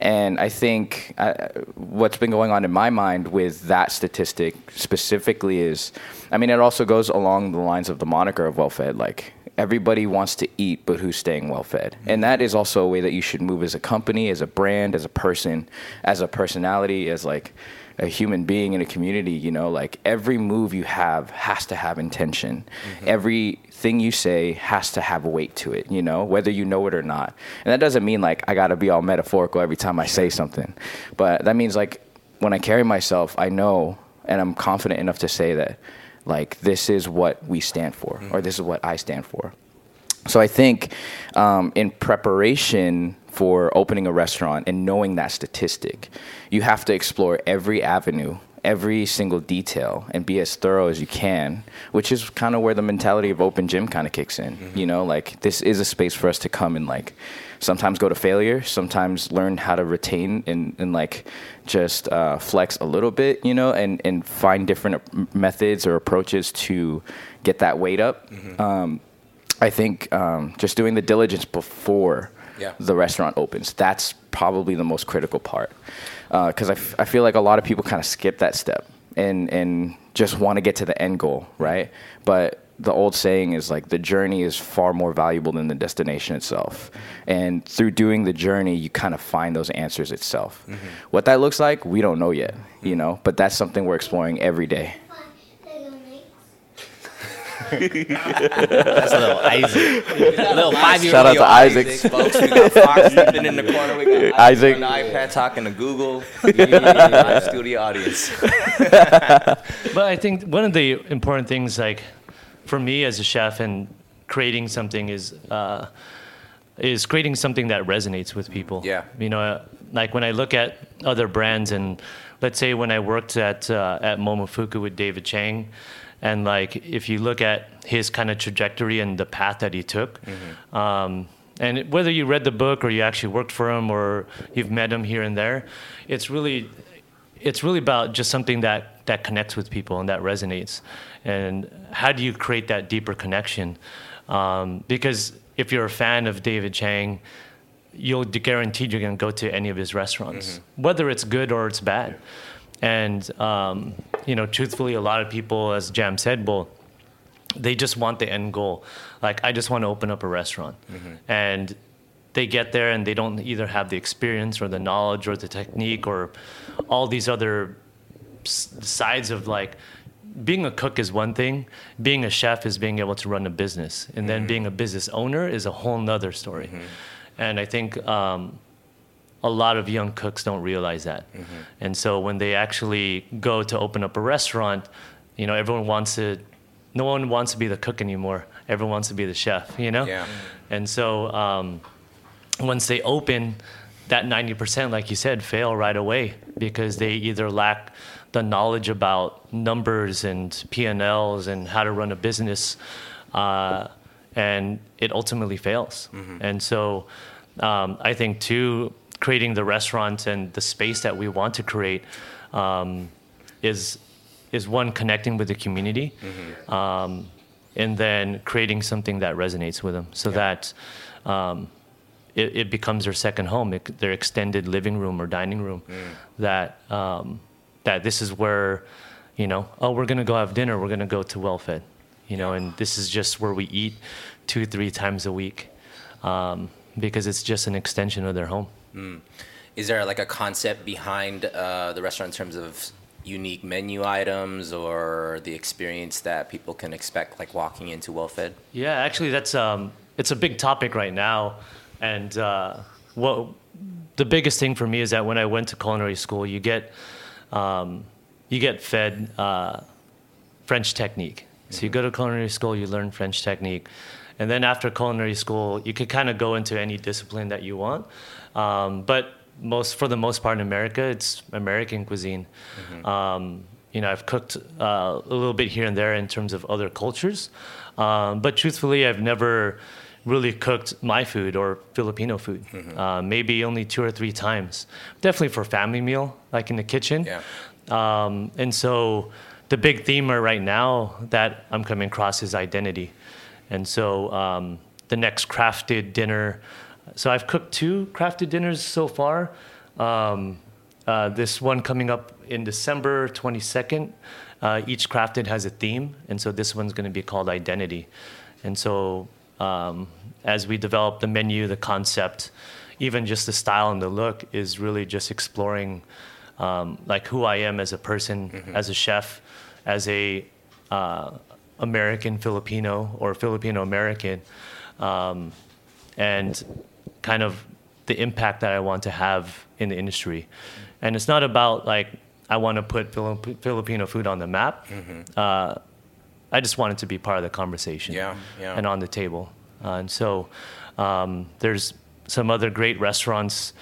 And I think uh, what's been going on in my mind with that statistic specifically is, I mean, it also goes along the lines of the moniker of well fed, like. everybody wants to eat, but who's staying well fed? And that is also a way that you should move as a company, as a brand, as a person, as a personality, as like a human being in a community, you know, like every move you have has to have intention. Everything you say has to have weight to it, you know, whether you know it or not. And that doesn't mean like I got to be all metaphorical every time I say something. But that means like when I carry myself, I know and I'm confident enough to say that like this is what we stand for or this is what I stand for. So I think um, in preparation for opening a restaurant and knowing that statistic, you have to explore every avenue, every single detail, and be as thorough as you can. Which is kind of where the mentality of open gym kind of kicks in. You know, like this is a space for us to come and like sometimes go to failure, sometimes learn how to retain and, and like just uh, flex a little bit, you know, and, and find different methods or approaches to get that weight up. Um, I think um, just doing the diligence before Yeah. the restaurant opens. That's probably the most critical part. Uh, because I, f- I feel like a lot of people kind of skip that step and, and just want to get to the end goal, right? But the old saying is like the journey is far more valuable than the destination itself. And through doing the journey, you kind of find those answers itself. Mm-hmm. What that looks like, we don't know yet, you mm-hmm. know, but that's something we're exploring every day. That's a little Isaac. little five year Shout out to Isaac. folks. We got Fox sleeping in the corner. We got Isaac. on the iPad talking to Google. Live studio audience. But I think one of the important things, like for me as a chef, and creating something is uh, is creating something that resonates with people. Yeah. You know, like when I look at other brands, and let's say when I worked at uh, at Momofuku with David Chang, and like if you look at his kind of trajectory and the path that he took. Um, and whether you read the book or you actually worked for him or you've met him here and there, it's really it's really about just something that that connects with people and that resonates. And how do you create that deeper connection? Um, because if you're a fan of David Chang, you'll be guaranteed you're going to go to any of his restaurants, whether it's good or it's bad. And um, you know, truthfully, a lot of people, as Jam said, well, they just want the end goal. Like, I just want to open up a restaurant, mm-hmm. and they get there and they don't either have the experience or the knowledge or the technique or all these other sides of like being a cook is one thing being a chef is being able to run a business. And then mm-hmm. being a business owner is a whole nother story. Mm-hmm. And i think um, a lot of young cooks don't realize that. And so when they actually go to open up a restaurant you know everyone wants to no one wants to be the cook anymore. Everyone wants to be the chef you know? Yeah. and so um, once they open, that 90%, like you said, fail right away because they either lack the knowledge about numbers and P&Ls and how to run a business, uh, and it ultimately fails. And so um, I think, too, creating the restaurant and the space that we want to create um, is, is one, connecting with the community. Um, and then creating something that resonates with them so that um, it, it becomes their second home, it, their extended living room or dining room. That um, that this is where, you know, oh, we're gonna go have dinner. We're gonna go to Well Fed, you know, and this is just where we eat two, three times a week, um, because it's just an extension of their home. Is there like a concept behind uh, the restaurant in terms of unique menu items or the experience that people can expect, like walking into well-fed? Yeah, actually, that's um, it's a big topic right now, and uh, what the biggest thing for me is that when I went to culinary school, you get um, you get fed uh, French technique. So you go to culinary school, you learn French technique, and then after culinary school, you could kind of go into any discipline that you want. Um, but most, for the most part in America, it's American cuisine. Um, you know, I've cooked uh, a little bit here and there in terms of other cultures, um, but truthfully, I've never really cooked my food or Filipino food. Uh, maybe only two or three times. Definitely for family meal, like in the kitchen. Yeah. Um, and so the big theme right now that I'm coming across is identity. And so um, the next crafted dinner, so I've cooked two crafted dinners so far. Um, uh, this one coming up in December 22nd. Uh, each crafted has a theme, and so this one's going to be called Identity. And so um, as we develop the menu, the concept, even just the style and the look is really just exploring um, like who I am as a person, as a chef, as a uh, American Filipino or Filipino American, um, and kind of the impact that I want to have in the industry. And it's not about like I want to put Filip- Filipino food on the map. Uh, I just want it to be part of the conversation Yeah, yeah. and on the table. Uh, and so um, there's some other great restaurants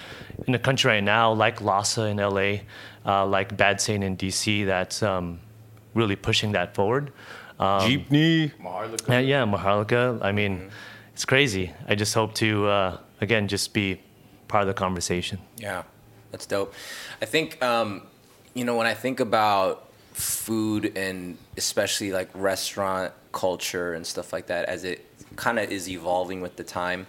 in the country right now, like Lasa in LA, uh, like Bad Saint in DC, that's um, really pushing that forward. Um, Jeepney. yeah, yeah, Maharlika. I mean, it's crazy. I just hope to, uh, again, just be part of the conversation. Yeah, that's dope. I think, um, you know, when I think about food and especially like restaurant culture and stuff like that, as it kind of is evolving with the time,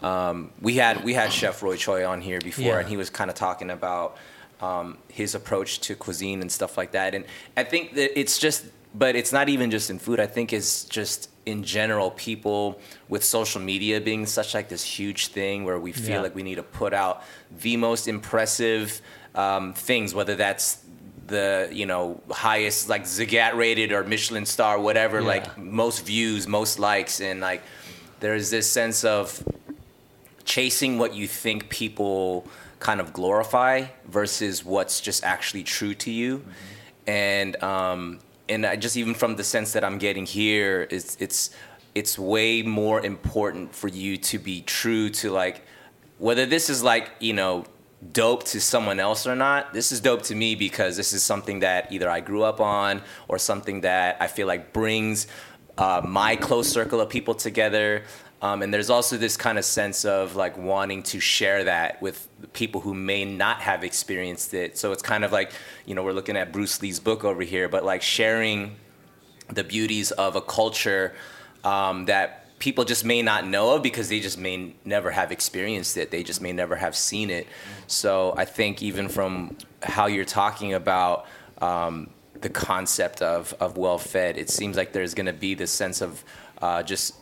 um, we had we had Chef Roy Choi on here before, Yeah. and he was kind of talking about um, his approach to cuisine and stuff like that. And I think that it's just, but it's not even just in food. I think it's just in general, people with social media being such like this huge thing where we feel Yeah. like we need to put out the most impressive um, things, whether that's the you know highest like Zagat rated or Michelin star, whatever, Yeah. like most views, most likes, and like there's this sense of chasing what you think people kind of glorify versus what's just actually true to you and um and I just even from the sense that I'm getting here it's it's it's way more important for you to be true to like whether this is like you know dope to someone else or not this is dope to me because this is something that either I grew up on or something that I feel like brings uh, my close circle of people together. Um, and there's also this kind of sense of like wanting to share that with people who may not have experienced it so it's kind of like you know we're looking at bruce lee's book over here but like sharing the beauties of a culture um, that people just may not know of because they just may never have experienced it. They just may never have seen it. So I think even from how you're talking about um, the concept of, of well fed, it seems like there's going to be this sense of uh, just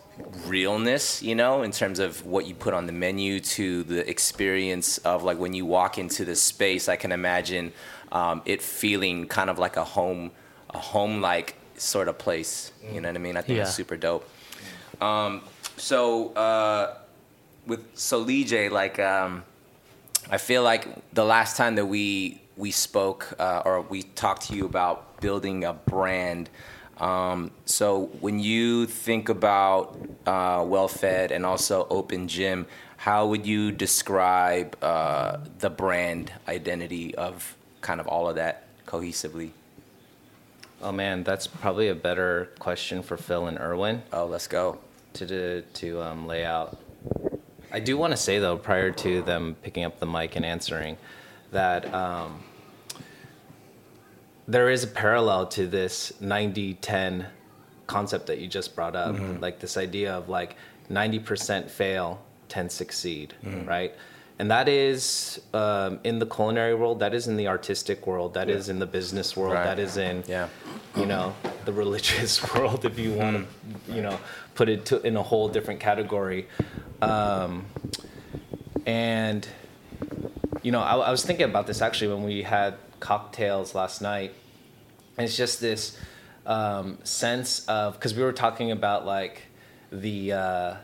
realness, you know, in terms of what you put on the menu to the experience of like when you walk into the space. I can imagine um, it feeling kind of like a home, a home like sort of place. You know what I mean? I think it's super dope. Um, so uh, with so Lee J, like um, I feel like the last time that we we spoke uh, or we talked to you about building a brand. Um, so when you think about uh, well fed and also open gym, how would you describe uh, the brand identity of kind of all of that cohesively? Oh man, that's probably a better question for Phil and Erwin Oh, let's go. to to, to um, lay out. I do want to say though, prior to them picking up the mic and answering, that um, there is a parallel to this 90-10 concept that you just brought up, like this idea of like 90% fail, 10 succeed, right? And that is um, in the culinary world, that is in the artistic world, that is in the business world, Right. that is in Yeah. you know the religious world if you want to you know put it to, in a whole different category um, and you know I, I was thinking about this actually when we had cocktails last night it's just this um, sense of because we were talking about like the uh,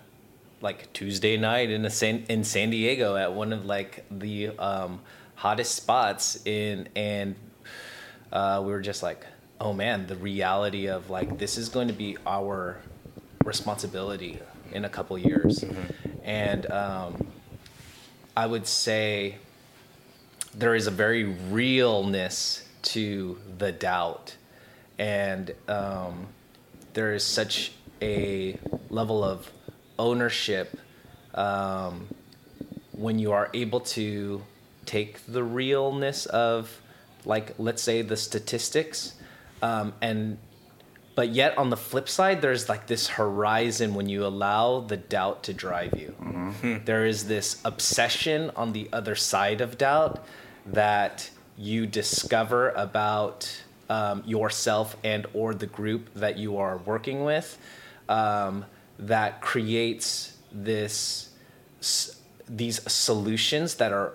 like Tuesday night in a San, in San Diego at one of like the um, hottest spots in and uh, we were just like, oh man, the reality of like this is going to be our responsibility in a couple years, and um, I would say there is a very realness to the doubt, and um, there is such a level of ownership um, when you are able to take the realness of like let's say the statistics um, and but yet on the flip side there's like this horizon when you allow the doubt to drive you. There is this obsession on the other side of doubt that you discover about um, yourself and or the group that you are working with um, that creates this s- these solutions that are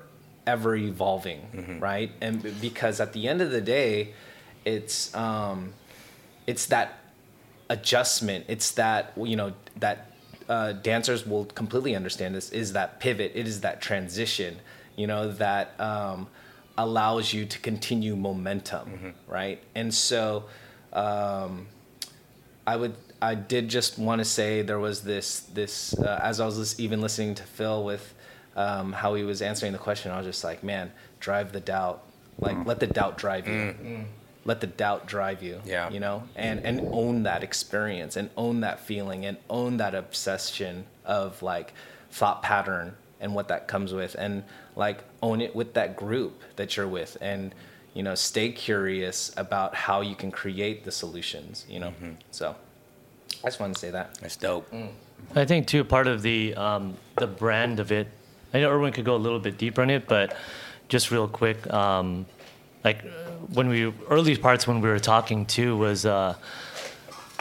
ever evolving, right? And because at the end of the day, it's um, it's that adjustment. It's that you know that uh, dancers will completely understand this is that pivot. It is that transition. You know that um, allows you to continue momentum, right? And so. Um, I would I did just want to say there was this this uh, as I was lis- even listening to Phil with um, how he was answering the question I was just like man drive the doubt. Like let the doubt drive you. Let the doubt drive you Yeah. you know? And and own that experience and own that feeling and own that obsession of like thought pattern and what that comes with. And like own it with that group that you're with and you know stay curious about how you can create the solutions you know so i just wanted to say that That's dope. I think too part of the um, the brand of it. I know Erwin could go a little bit deeper on it, but just real quick, um, like uh, when we early parts when we were talking too was uh,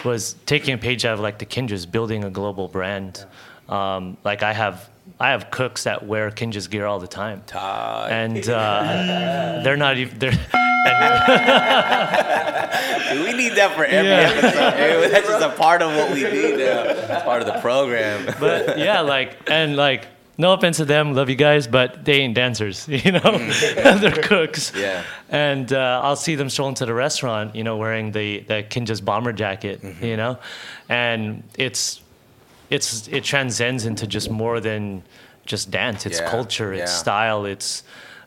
was taking a page out of like the Kinjaz, building a global brand. Um, like I have I have cooks that wear Kinjaz gear all the time, and uh, they're not even they're. we need that for every Yeah. episode. That's just a part of what we need now. It's part of the program. but yeah, like and like no offense to them, love you guys, but they ain't dancers, you know, they're cooks. Yeah. And uh, I'll see them stroll into the restaurant, you know, wearing the the Kinjaz bomber jacket, you know, and it's it's it transcends into just more than just dance. It's Yeah, culture, it's yeah. style, it's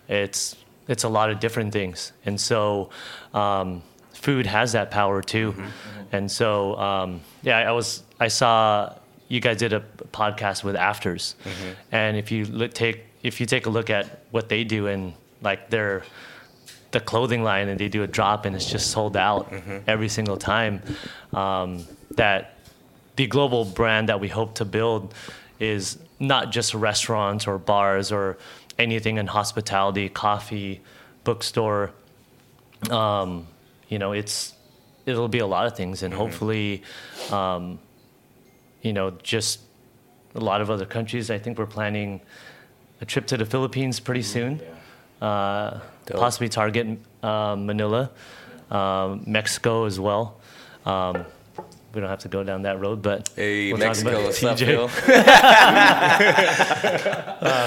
it's it's a lot of different things, and so. Um, Food has that power too, Mm-hmm. and so um, yeah, I was I saw you guys did a podcast with Afters, Mm-hmm. and if you look, take if you take a look at what they do and like their the clothing line and they do a drop and it's just sold out Mm-hmm. every single time. Um, that the global brand that we hope to build is not just restaurants or bars or anything in hospitality, coffee, bookstore. Um, you know, it's it'll be a lot of things, and hopefully, um, you know, just a lot of other countries. I think we're planning a trip to the Philippines pretty soon. Uh, possibly target uh, Manila, um, Mexico as well. We don't have to go down that road, but Hey, we'll Mexico, about what's up, TJ.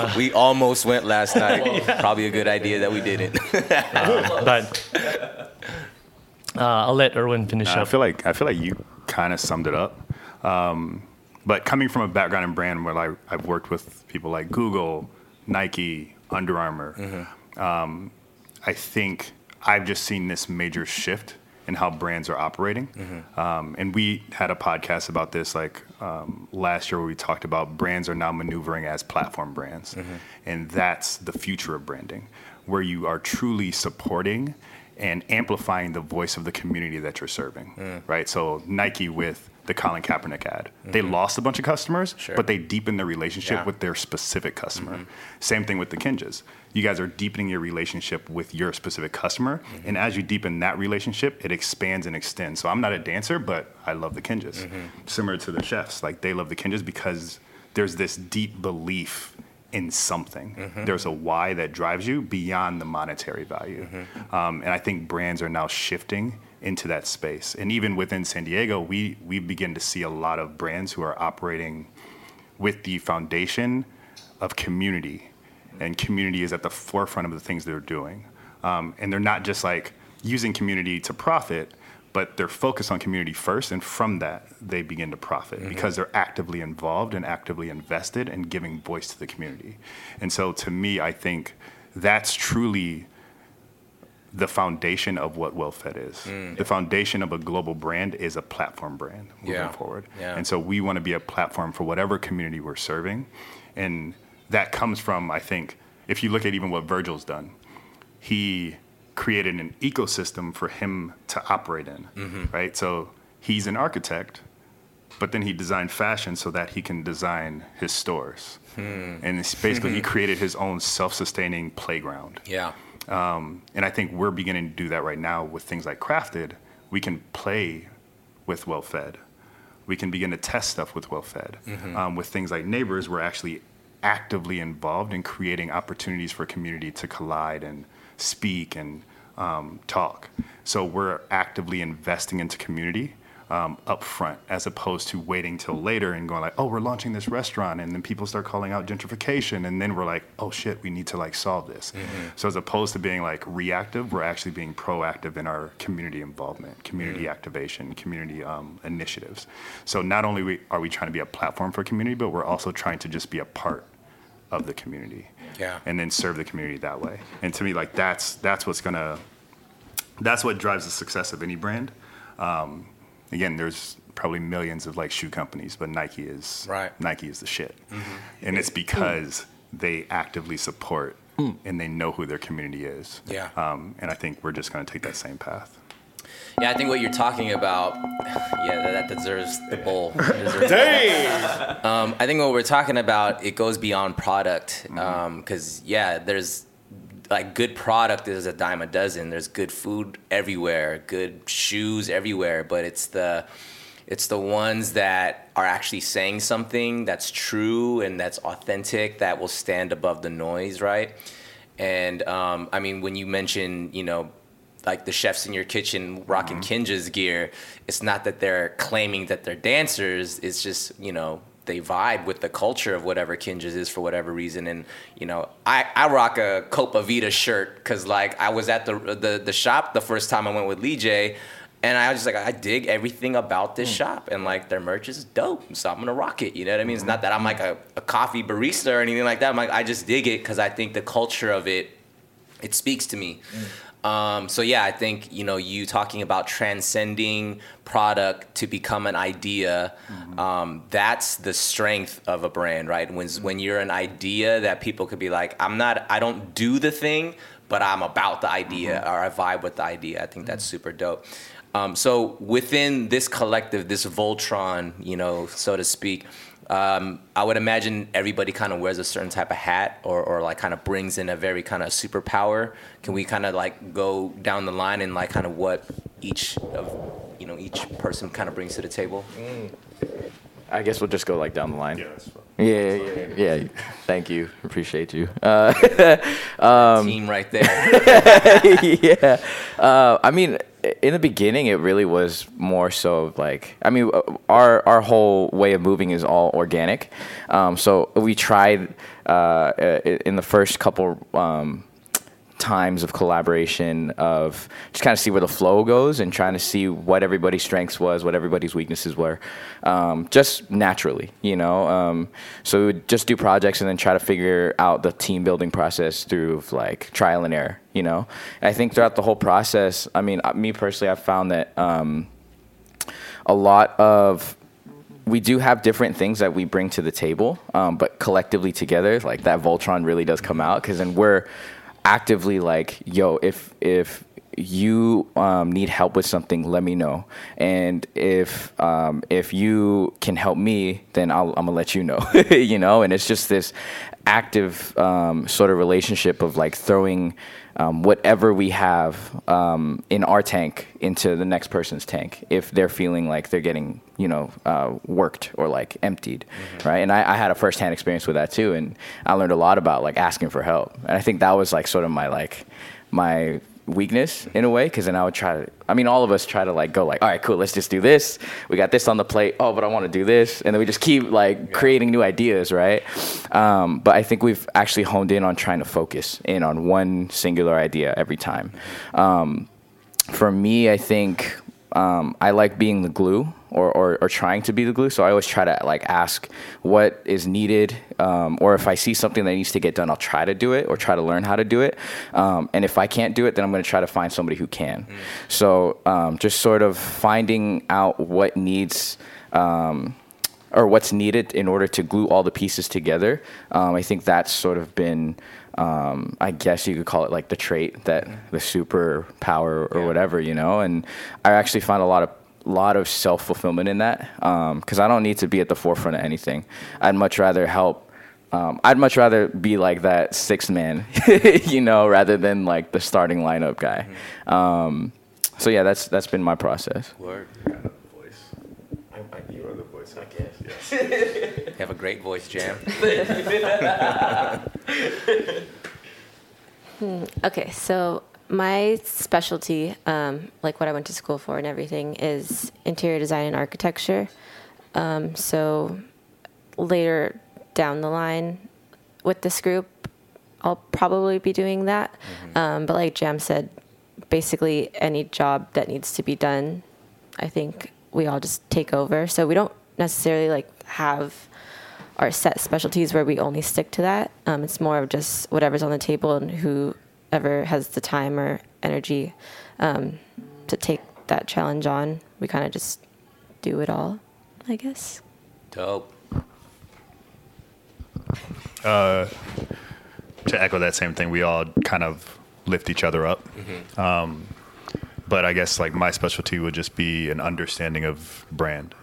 Phil? we almost went last night. Probably a good idea that we didn't. but uh, I'll let Erwin finish I up. feel like I feel like you kind of summed it up. Um, but coming from a background in brand where I, I've worked with people like Google, Nike, Under Armour, um, I think I've just seen this major shift in how brands are operating. Um, and we had a podcast about this like um, last year where we talked about brands are now maneuvering as platform brands. And that's the future of branding, where you are truly supporting and amplifying the voice of the community that you're serving, right? So Nike with the Colin Kaepernick ad, they mm-hmm. lost a bunch of customers, Sure. but they deepened their relationship Yeah. with their specific customer. Mm-hmm. Same thing with the Kinjaz. You guys are deepening your relationship with your specific customer, mm-hmm. and as you deepen that relationship, it expands and extends. So I'm not a dancer, but I love the Kinjaz. Similar to the chefs, like they love the Kinjaz because there's this deep belief in something. There's a why that drives you beyond the monetary value. Um, and I think brands are now shifting into that space. And even within San Diego, we, we begin to see a lot of brands who are operating with the foundation of community. And community is at the forefront of the things they're doing. Um, and they're not just like using community to profit, but they're focused on community first. And from that, they begin to profit because they're actively involved and actively invested in giving voice to the community. And so to me, I think that's truly the foundation of what WellFed is. Mm. The foundation of a global brand is a platform brand moving Yeah. forward. Yeah. And so we want to be a platform for whatever community we're serving. And that comes from, I think, if you look at even what Virgil's done, he created an ecosystem for him to operate in, mm-hmm. right? So he's an architect, but then he designed fashion so that he can design his stores. Hmm. And it's basically, he created his own self sustaining playground. yeah. Um, and I think we're beginning to do that right now with things like Crafted. We can play with Well Fed, we can begin to test stuff with well fed um, with things like neighbors we're actually actively involved in creating opportunities for community to collide and speak and um, talk. So we're actively investing into community um, up front as opposed to waiting till later and going like oh we're launching this restaurant and then people start calling out gentrification and then we're like oh shit we need to like solve this. So as opposed to being like reactive we're actually being proactive in our community involvement community activation community um, initiatives. So not only we, are we trying to be a platform for community but we're also trying to just be a part of the community Yeah. and then serve the community that way. And to me like that's that's what's gonna that's what drives the success of any brand. Um, again, there's probably millions of like shoe companies, but Nike is Right. Nike is the shit, and it's because they actively support and they know who their community is. Yeah. Um, and I think we're just going to take that same path. Yeah, I think what you're talking about, yeah, that, that deserves the bowl. Damn. Um, I think what we're talking about, it goes beyond product, because yeah, there's like good product is a dime a dozen. There's good food everywhere, good shoes everywhere, but it's the it's the ones that are actually saying something that's true and that's authentic that will stand above the noise, right? And um, I mean, when you mention, you know, like the chefs in your kitchen rocking Kinjaz gear, it's not that they're claiming that they're dancers. It's just, you know, they vibe with the culture of whatever Kinjaz is for whatever reason. And, you know, I, I rock a Copa Vida shirt because, like, I was at the, the, the shop the first time I went with Lee J. And I was just like, I dig everything about this mm. shop, and like their merch is dope, so I'm gonna rock it. You know what I mean? It's mm-hmm. not that I'm like a, a coffee barista or anything like that. I'm like, I just dig it because I think the culture of it it speaks to me. Mm. Um, so yeah, I think you know you talking about transcending product to become an idea. Um, that's the strength of a brand, right? When when you're an idea that people could be like, I'm not, I don't do the thing, but I'm about the idea or I vibe with the idea. I think that's super dope. Um, so within this collective, this Voltron, you know, so to speak, um, I would imagine everybody kind of wears a certain type of hat or, or like kind of brings in a very kind of superpower. Can we kind of like go down the line and like kind of what each of you know each person kind of brings to the table? I guess we'll just go like down the line. Yeah, that's fine. Yeah, yeah, yeah. yeah. Thank you. Appreciate you. Uh, Team right there. yeah. Uh, I mean, in the beginning, it really was more so like, I mean, uh, our our whole way of moving is all organic. Um, so we tried uh, in the first couple. Um, times of collaboration of just kind of see where the flow goes and trying to see what everybody's strengths was what everybody's weaknesses were um, just naturally you know um, so we would just do projects and then try to figure out the team building process through like trial and error you know? I think throughout the whole process i mean uh, me personally i've found that um, a lot of we do have different things that we bring to the table, um, but collectively together, like that Voltron really does come out because then we're actively like, yo, if if you um, need help with something, let me know, and if um, if you can help me, then I'll, I'm gonna let you know, you know, and it's just this active um, sort of relationship of like throwing um, whatever we have um, in our tank into the next person's tank if they're feeling like they're getting you know uh, worked or like emptied right? And I, I had a firsthand experience with that too and i learned a lot about like asking for help. And i think that was like sort of my like my weakness in a way because then i would try to i mean all of us try to like go like all right cool let's just do this. We got this on the plate. Oh but i want to do this. And then we just keep like creating new ideas right? Um, but i think we've actually honed in on trying to focus in on one singular idea every time. Um, for me, I think um, I like being the glue or, or, or trying to be the glue. So I always try to like ask what is needed, um, or if I see something that needs to get done, I'll try to do it or try to learn how to do it. Um, and if I can't do it, then I'm going to try to find somebody who can. So um, just sort of finding out what needs. Um, or what's needed in order to glue all the pieces together. Um, I think that's sort of been, um, I guess you could call it like the trait that the superpower or whatever, you know. And I actually find a lot of lot of self fulfillment in that because I don't need to be at the forefront of anything. I'd much rather help. Um, I'd much rather be like that sixth man, you know, rather than like the starting lineup guy. Um, so yeah, that's that's been my process. Word. You are the voice. I guess. You have a great voice, Jam. Okay, so my specialty, um, like what I went to school for and everything, is interior design and architecture. Um, so later down the line with this group, I'll probably be doing that. Um, but like Jam said, basically any job that needs to be done, I think we all just take over. So we don't necessarily like have our set specialties where we only stick to that. Um, it's more of just whatever's on the table and whoever has the time or energy um, to take that challenge on. We kind of just do it all, I guess. Dope. to echo that same thing, we all kind of lift each other up. Um, but I guess like my specialty would just be an understanding of brand.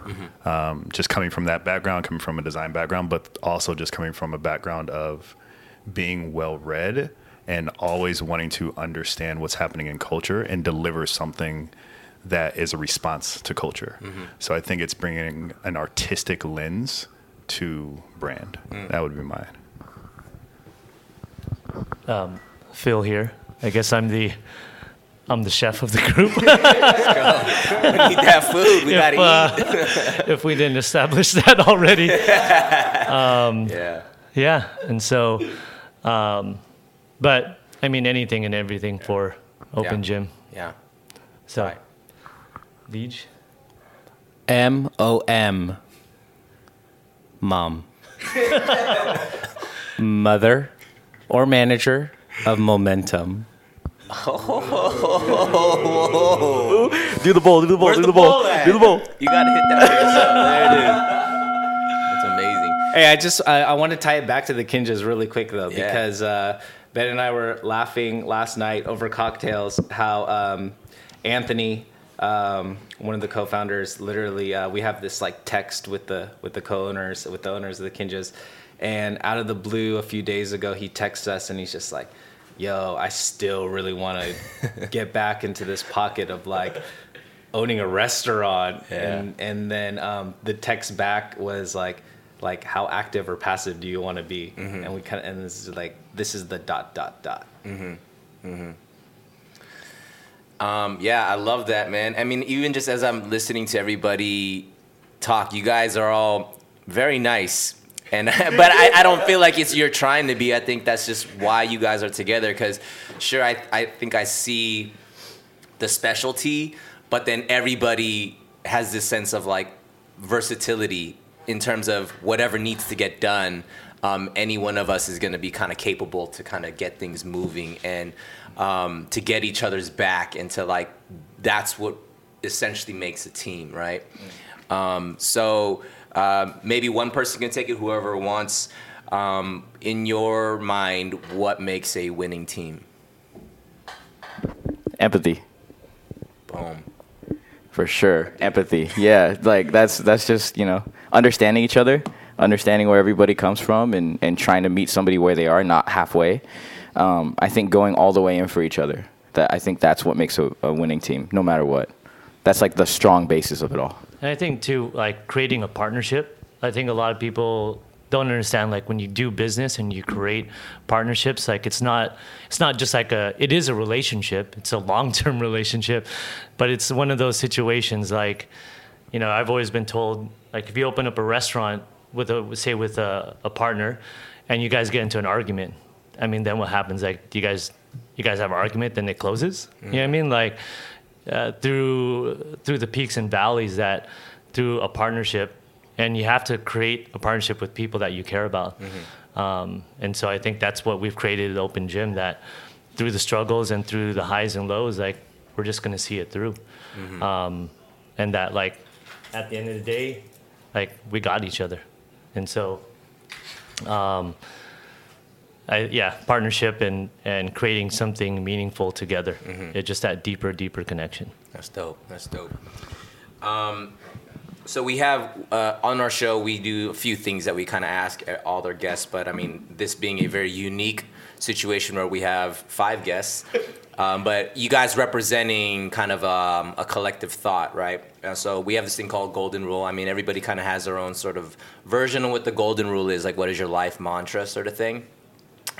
Um, just coming from that background, coming from a design background, but also just coming from a background of being well read and always wanting to understand what's happening in culture and deliver something that is a response to culture. So I think it's bringing an artistic lens to brand. That would be mine. Um, Phil here. I guess I'm the I'm the chef of the group. We need that food. We if, gotta uh, if we didn't establish that already. eat. Yeah. Yeah, and so, um, but I mean anything and everything for Open Yeah. Gym. Yeah. So, Right. Deej? M O M. Mom. Mother or manager of Momentum. Do the ball, do the ball, Where's do the the ball, ball at? do the ball. You gotta hit that for yourself. There it is. That's amazing. Hey, I just I, I want to tie it back to the Kinjaz really quick though, Yeah. because uh, Ben and I were laughing last night over cocktails how um, Anthony, um, one of the co-founders, literally uh, we have this like text with the with the co-owners with the owners of the Kinjaz, and out of the blue a few days ago he texts us and he's just like, "Yo, I still really want to get back into this pocket of like." owning a restaurant. And and then um, the text back was like like how active or passive do you want to be and we kind of and this is like this is the dot dot dot Mm-hmm. Mm-hmm. Um, yeah, I love that, man. I mean, even just as I'm listening to everybody talk, you guys are all very nice. And but I, I don't feel like it's you're trying to be. I think that's just why you guys are together. Because sure, I I think I see the specialty, but then everybody has this sense of like versatility in terms of whatever needs to get done. Um, any one of us is going to be kind of capable to kind of get things moving and um, to get each other's back and to like that's what essentially makes a team, right? Um, so um, maybe one person can take it, whoever wants. Um, in your mind, what makes a winning team? Empathy, Boom. for sure. Empathy, yeah. Like that's that's just you know understanding each other, understanding where everybody comes from, and and trying to meet somebody where they are, not halfway. Um, I think going all the way in for each other. That I think that's what makes a, a winning team, no matter what. That's like the strong basis of it all. And I think too, like creating a partnership. I think a lot of people don't understand like when you do business and you create partnerships, like it's not it's not just like a it is a relationship. It's a long term relationship, but it's one of those situations like, you know, I've always been told like if you open up a restaurant with a say with a, a partner, and you guys get into an argument, I mean, then what happens? Like, do you guys you guys have an argument, then it closes. You know what I mean? Like uh, through through the peaks and valleys that through a partnership, and you have to create a partnership with people that you care about. Um, and so I think that's what we've created at Open Gym. That through the struggles and through the highs and lows, like we're just gonna see it through. Um, and that like at the end of the day, like we got each other, and so. Um, I, yeah, partnership and, and creating something meaningful together. It's just that deeper, deeper connection. That's dope. That's dope. Um, so we have uh, on our show we do a few things that we kind of ask all their guests, but I mean this being a very unique situation where we have five guests, Um, but you guys representing kind of um, a collective thought, right? So we have this thing called golden rule. I mean, everybody kind of has their own sort of version of what the golden rule is, like what is your life mantra, sort of thing.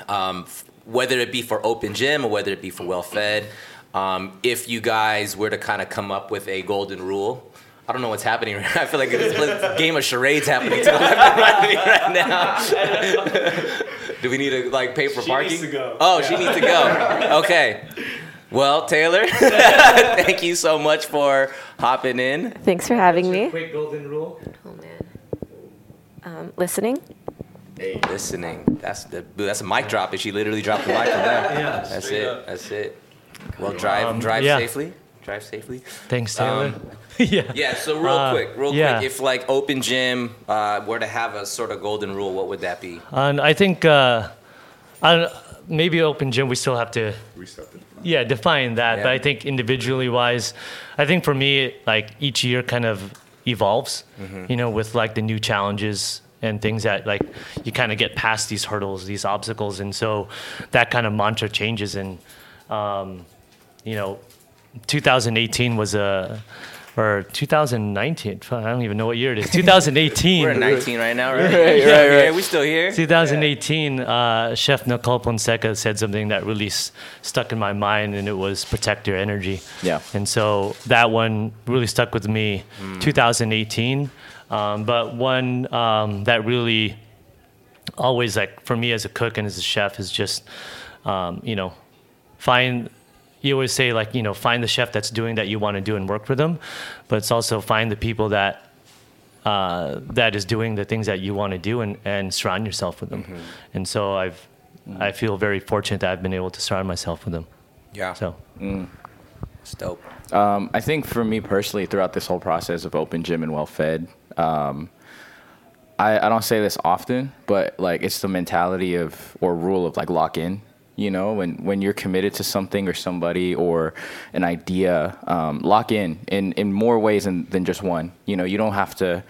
Um, f- whether it be for open gym or whether it be for well fed, um, if you guys were to kind of come up with a golden rule. I don't know what's happening. right now. I feel like it's a game of charades happening to the left and right of me right now. Do we need to like pay for parking? needs to go. Oh, she needs to go. Okay. Well, Taylor, thank you so much for hopping in. Thanks for having me. Quick golden rule. Oh man. Um, listening. Listening. That's the that's a mic drop. And she literally dropped the mic from there. Yeah. That's it. That's it. Well, drive Um, drive yeah. safely. Drive safely. Thanks, Taylor. Um, yeah. Yeah. So real Uh, quick, real yeah. quick. If like open gym uh, were to have a sort of golden rule, what would that be? And I think uh, I maybe open gym we still have to Restart the- yeah define that. But I think individually wise, I think for me like each year kind of evolves. Mm-hmm. You know, with like the new challenges and things that like you kind of get past these hurdles, these obstacles, and so that kind of mantra changes. And um, you know, 2018 was a or 2019. I don't even know what year it is. 2018. We're at 19 right now, right? Right, Yeah, right, yeah, right. we still here. 2018, uh, Chef Nicole Ponseca said something that really s- stuck in my mind, and it was protect your energy. Yeah. And so that one really stuck with me, 2018. Um, but one um, that really always, like, for me as a cook and as a chef, is just, um, you know, find you always say like you know find the chef that's doing that you want to do and work for them but it's also find the people that uh, that is doing the things that you want to do and, and surround yourself with them and so i've i feel very fortunate that i've been able to surround myself with them Yeah. so It's dope. Um, I think for me personally, throughout this whole process of open gym and well fed, um, I, I don't say this often, but like it's the mentality of or rule of like lock in. You know, when when you're committed to something or somebody or an idea, um, lock in in in more ways than than just one. You know, you don't have to,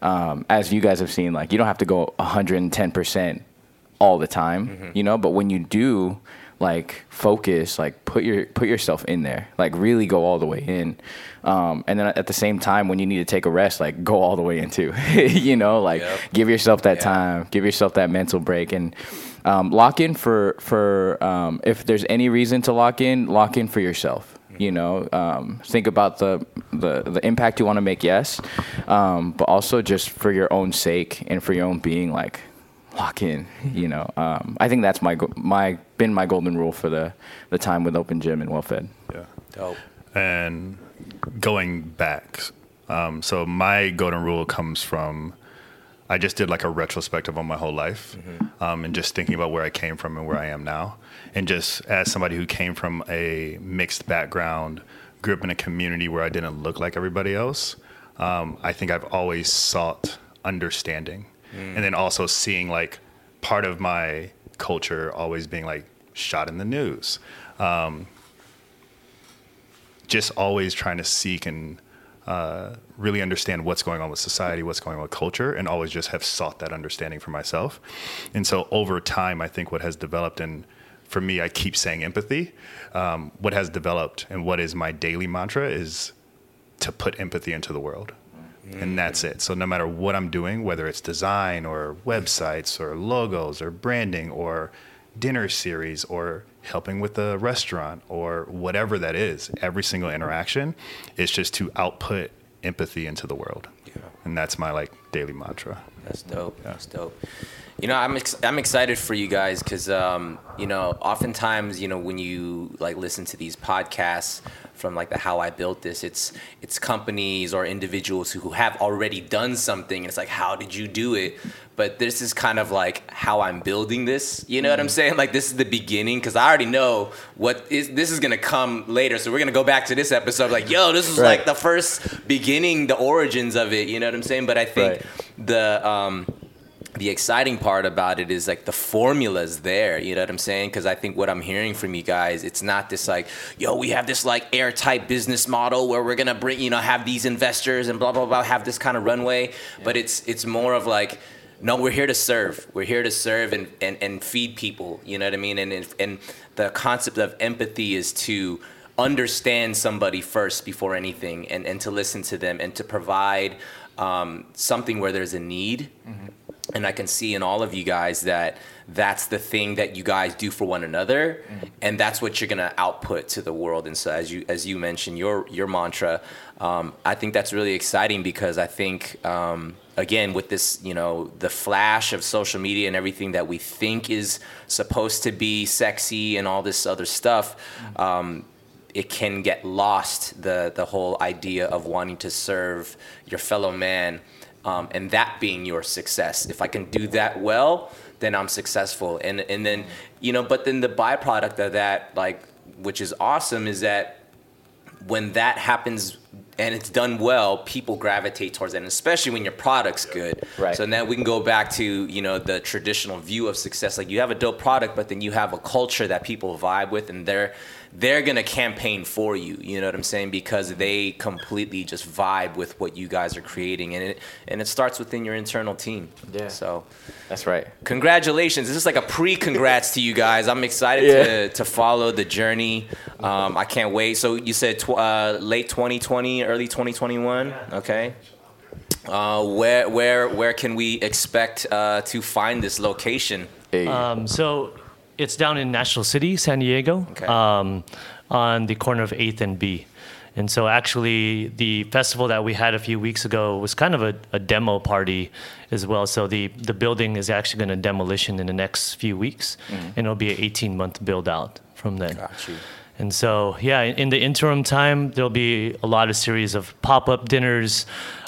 um, as you guys have seen, like you don't have to go 110 percent all the time, you know. But when you do, like focus, like put your put yourself in there, like really go all the way in. Um, and then at the same time, when you need to take a rest, like go all the way into, you know, like Yep. give yourself that Yeah. time, give yourself that mental break, and um, lock in for for um, if there's any reason to lock in, lock in for yourself. You know, um, think about the, the the impact you want to make, yes, um, but also just for your own sake and for your own being, like lock in. You know, um, I think that's my go- my been my golden rule for the the time with Open Gym and Well Fed. Yeah. Dope. and going back um, so my golden rule comes from i just did like a retrospective on my whole life um, and just thinking about where i came from and where i am now. And just as somebody who came from a mixed background grew up in a community where i didn't look like everybody else um, i think i've always sought understanding. And then also seeing like part of my culture always being like shot in the news. Just always trying to seek and uh, really understand what's going on with society, what's going on with culture, and always just have sought that understanding for myself. And so over time, I think what has developed, and for me, I keep saying empathy. Um, what has developed and what is my daily mantra is to put empathy into the world. And that's it. So no matter what I'm doing, whether it's design or websites or logos or branding or dinner series or helping with a restaurant or whatever that is, every single interaction is just to output empathy into the world. Yeah. And that's my like daily mantra. That's dope. That's dope. You know, I'm ex- I'm excited for you guys because um, you know, oftentimes, you know, when you like listen to these podcasts from like the How I Built This, it's it's companies or individuals who have already done something, and it's like, how did you do it? But this is kind of like how I'm building this. You know what I'm saying? Like this is the beginning because I already know what is this is gonna come later. So we're gonna go back to this episode like, yo, this is Right. like the first beginning, the origins of it. You know what I'm saying? But I think Right. the um, the exciting part about it is like the formula's there. You know what I'm saying? Because I think what I'm hearing from you guys, it's not this like, yo, we have this like airtight business model where we're gonna bring, you know, have these investors and blah blah blah, have this kind of runway. But it's it's more of like no, we're here to serve. We're here to serve and, and, and feed people. You know what I mean? And and the concept of empathy is to understand somebody first before anything, and, and to listen to them and to provide um, something where there's a need. And I can see in all of you guys that that's the thing that you guys do for one another, and that's what you're gonna output to the world. And so, as you as you mentioned, your your mantra, um, I think that's really exciting because I think um, again with this, you know, the flash of social media and everything that we think is supposed to be sexy and all this other stuff. Um, it can get lost the the whole idea of wanting to serve your fellow man um, and that being your success if i can do that well then i'm successful and and then you know but then the byproduct of that like which is awesome is that when that happens and it's done well, people gravitate towards it, and especially when your product's good. Right. So now we can go back to you know the traditional view of success. Like you have a dope product, but then you have a culture that people vibe with, and they're they're gonna campaign for you. You know what I'm saying? Because they completely just vibe with what you guys are creating, and it and it starts within your internal team. Yeah. So That's right. congratulations. This is like a pre-congrats to you guys. I'm excited Yeah. to, to follow the journey. Um, I can't wait. So you said tw- uh, late 2020, early 2021. Okay. Uh, where where where can we expect uh, to find this location? Hey. Um, so it's down in National City, San Diego, Okay. um, on the corner of 8th and B. And so actually, the festival that we had a few weeks ago was kind of a, a demo party as well. So the, the building is actually going to demolition in the next few weeks, and it'll be an 18 month build out from then. And so, yeah, in the interim time, there'll be a lot of series of pop-up dinners,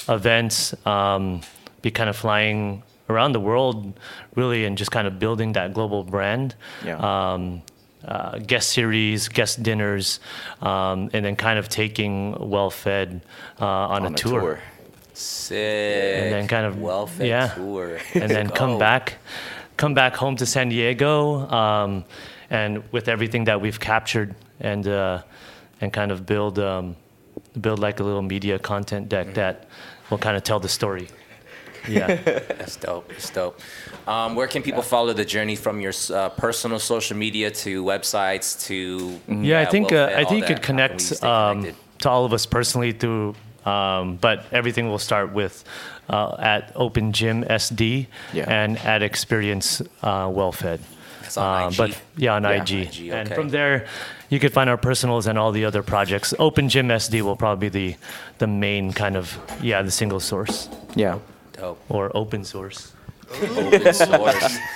events, um, be kind of flying around the world, really, and just kind of building that global brand. Yeah. Um, uh, guest series, guest dinners, um, and then kind of taking Well Fed uh, on, on a tour. Sick. And then kind of- well-fed yeah. tour. and then come Go. back, come back home to San Diego, um, and with everything that we've captured, and uh, and kind of build um, build like a little media content deck that will kind of tell the story. Yeah. That's dope. That's dope. Um, where can people follow the journey from your uh, personal social media to websites to? Yeah, I think uh, Well-Fed, I think you that? could How can we connect um, to all of us personally through, um, but everything will start with uh, at Open Gym SD Yeah. and at Experience uh, Well Fed. That's on IG? But yeah, on Yeah. IG. IG, And from there, you could find our personals and all the other projects. Open Gym SD will probably be the the main kind of yeah the single source yeah. Or open source. Open source.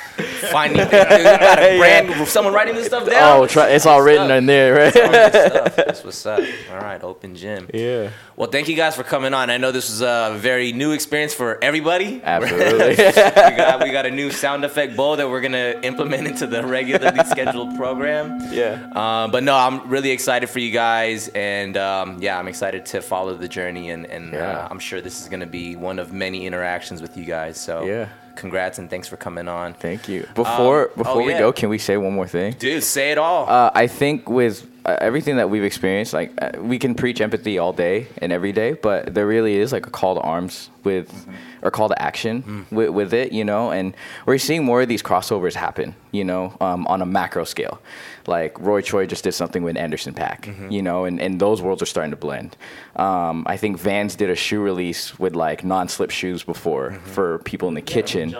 Finding you got a brand. Someone writing this stuff down. Oh, try, it's all written in there, right? That's what's up. All right, open gym. yeah. Well, thank you guys for coming on. I know this was a very new experience for everybody. Absolutely. we got we got a new sound effect bowl that we're gonna implement into the regularly scheduled program. yeah. Um, but no, I'm really excited for you guys, and um, yeah, I'm excited to follow the journey, and, and Yeah. uh, I'm sure this is gonna be one of many interactions with you guys. So Yeah. Congrats and thanks for coming on, Thank you. Before Um, before oh, we yeah. go, can we say one more thing? dude. Say it all. Uh, I think with uh, everything that we've experienced, like uh, we can preach empathy all day and every day, but there really is like a call to arms with, or call to action with, with it, you know. And we're seeing more of these crossovers happen, you know, um, on a macro scale. Like Roy Choi just did something with Anderson Paak, you know, and, and those worlds are starting to blend. Um, I think Vans did a shoe release with like non-slip shoes before for people in the kitchen.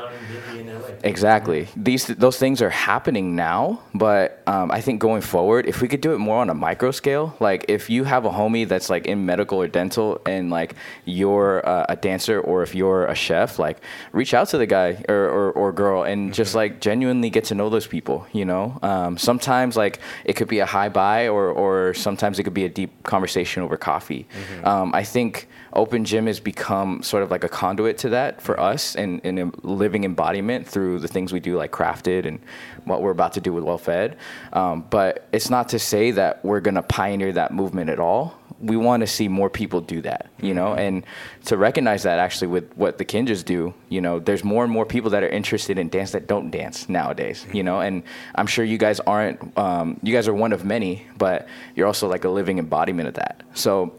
Exactly. These those things are happening now, but um, I think going forward, if we could do it more on a micro scale, like if you have a homie that's like in medical or dental, and like you're uh, a dancer, or if you're a chef, like reach out to the guy or or, or girl and just like genuinely get to know those people. You know, um, sometimes like it could be a high bye, or or sometimes it could be a deep conversation over coffee. Um, I think Open Gym has become sort of like a conduit to that for us and, and a living embodiment through the things we do, like Crafted and what we're about to do with Well Fed. Um, but it's not to say that we're going to pioneer that movement at all. We want to see more people do that, you know, and to recognize that actually with what the Kinjaz do, you know, there's more and more people that are interested in dance that don't dance nowadays, you know, and I'm sure you guys aren't, um, you guys are one of many, but you're also like a living embodiment of that. So,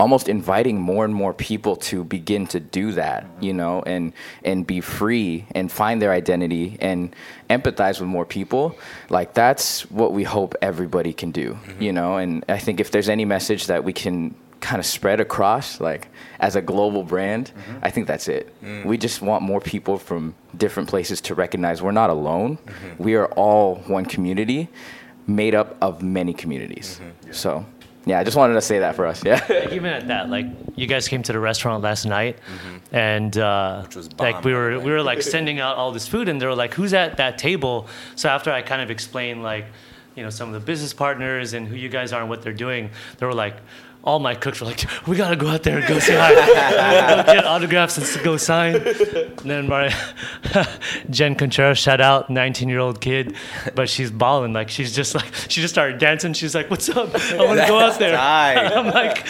almost inviting more and more people to begin to do that, you know, and and be free and find their identity and empathize with more people. Like that's what we hope everybody can do, mm-hmm. you know. And I think if there's any message that we can kind of spread across, like as a global brand, mm-hmm. I think that's it. Mm. We just want more people from different places to recognize we're not alone. Mm-hmm. We are all one community made up of many communities. So, yeah, I just wanted to say that for us. Yeah. Like, even at that, like you guys came to the restaurant last night, and uh, was like we were we were like sending out all this food, and they were like, "Who's at that table?" So after I kind of explained like, you know, some of the business partners and who you guys are and what they're doing, they were like. All my cooks were like, "We gotta go out there and go say hi, go get autographs and go sign." And then my Jen Contreras, shout out, 19-year-old kid, but she's balling. Like she's just like she just started dancing. She's like, "What's up? I want to go out there." Tight. I'm like,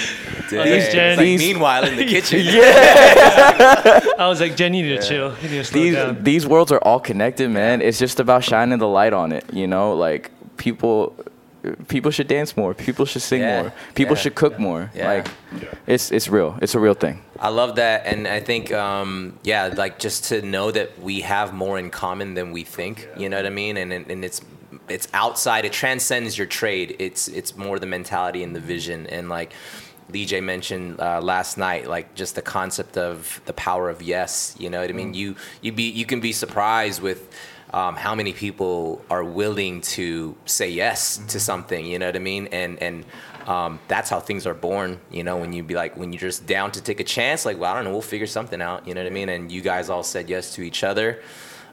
Damn. Thanks, Jen. It's like, meanwhile, in the kitchen. yeah. I was like, Jen, you need to chill. You need to slow these down. these worlds are all connected, man. It's just about shining the light on it. You know, like people people should dance more. People should sing Yeah, more. People yeah. should cook more. Yeah. Like it's it's real. It's a real thing. I love that, and I think, um, yeah, like just to know that we have more in common than we think. You know what I mean? And and and it's it's outside. It transcends your trade. It's it's more the mentality and the vision, and like. Lee J mentioned uh, last night, like just the concept of the power of yes. You know what I mean? You you be you can be surprised with um, how many people are willing to say yes to something. You know what I mean? And and um, that's how things are born. You know, when you be like when you're just down to take a chance, like well, I don't know, we'll figure something out. You know what I mean? And you guys all said yes to each other.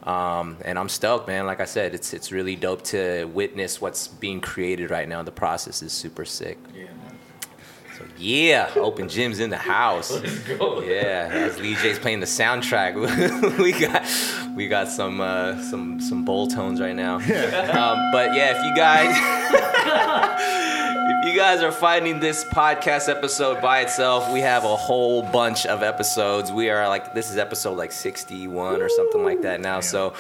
Um, and I'm stoked, man. Like I said, it's it's really dope to witness what's being created right now. The process is super sick. So yeah, open gyms in the house. Let's go. Yeah, as Lee J's playing the soundtrack, we got we got some uh, some some bowl tones right now. Um, but yeah, if you guys if you guys are finding this podcast episode by itself, we have a whole bunch of episodes. We are like this is episode like 61 or something like that now. So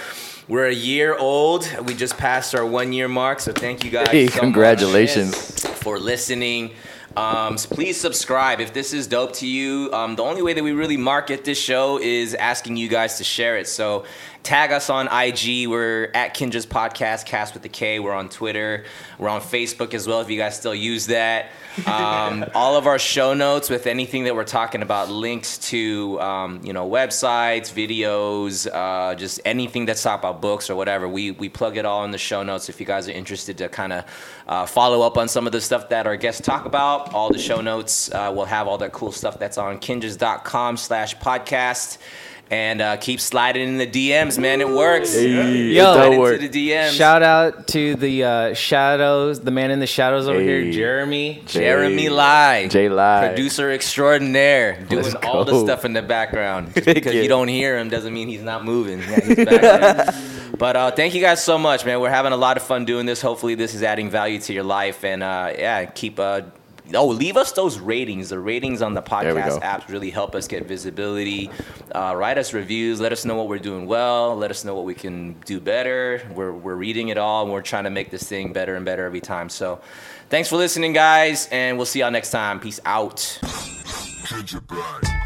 we're a year old. We just passed our one year mark. So thank you guys. Hey, so much congratulations. for listening. Um, so please subscribe if this is dope to you. Um, the only way that we really market this show is asking you guys to share it. So tag us on IG. We're at Kinjaz Podcast, Cast with the K. We're on Twitter. We're on Facebook as well if you guys still use that. Um, all of our show notes with anything that we're talking about, links to um, you know websites, videos, uh, just anything that's talk about books or whatever. We we plug it all in the show notes if you guys are interested to kind of uh, follow up on some of the stuff that our guests talk about. All the show notes uh, will have all that cool stuff that's on kinjaz.com slash podcast. And uh, keep sliding in the DMs, man. It works. Yo, Slide that into work. the DMs. Shout out to the uh, shadows, the man in the shadows over Hey. here, Jeremy. Jeremy Lai, J Lai. producer extraordinaire, doing Let's all the stuff in the background. Just because yeah. you don't hear him doesn't mean he's not moving. Yeah, he's but uh, thank you guys so much, man. We're having a lot of fun doing this. Hopefully, this is adding value to your life, and uh, yeah, keep. Oh, leave us those ratings. The ratings on the podcast apps really help us get visibility. Uh, write us reviews. Let us know what we're doing well. Let us know what we can do better. We're, we're reading it all and we're trying to make this thing better and better every time. So thanks for listening, guys, and we'll see y'all next time. Peace out. Kinja Black.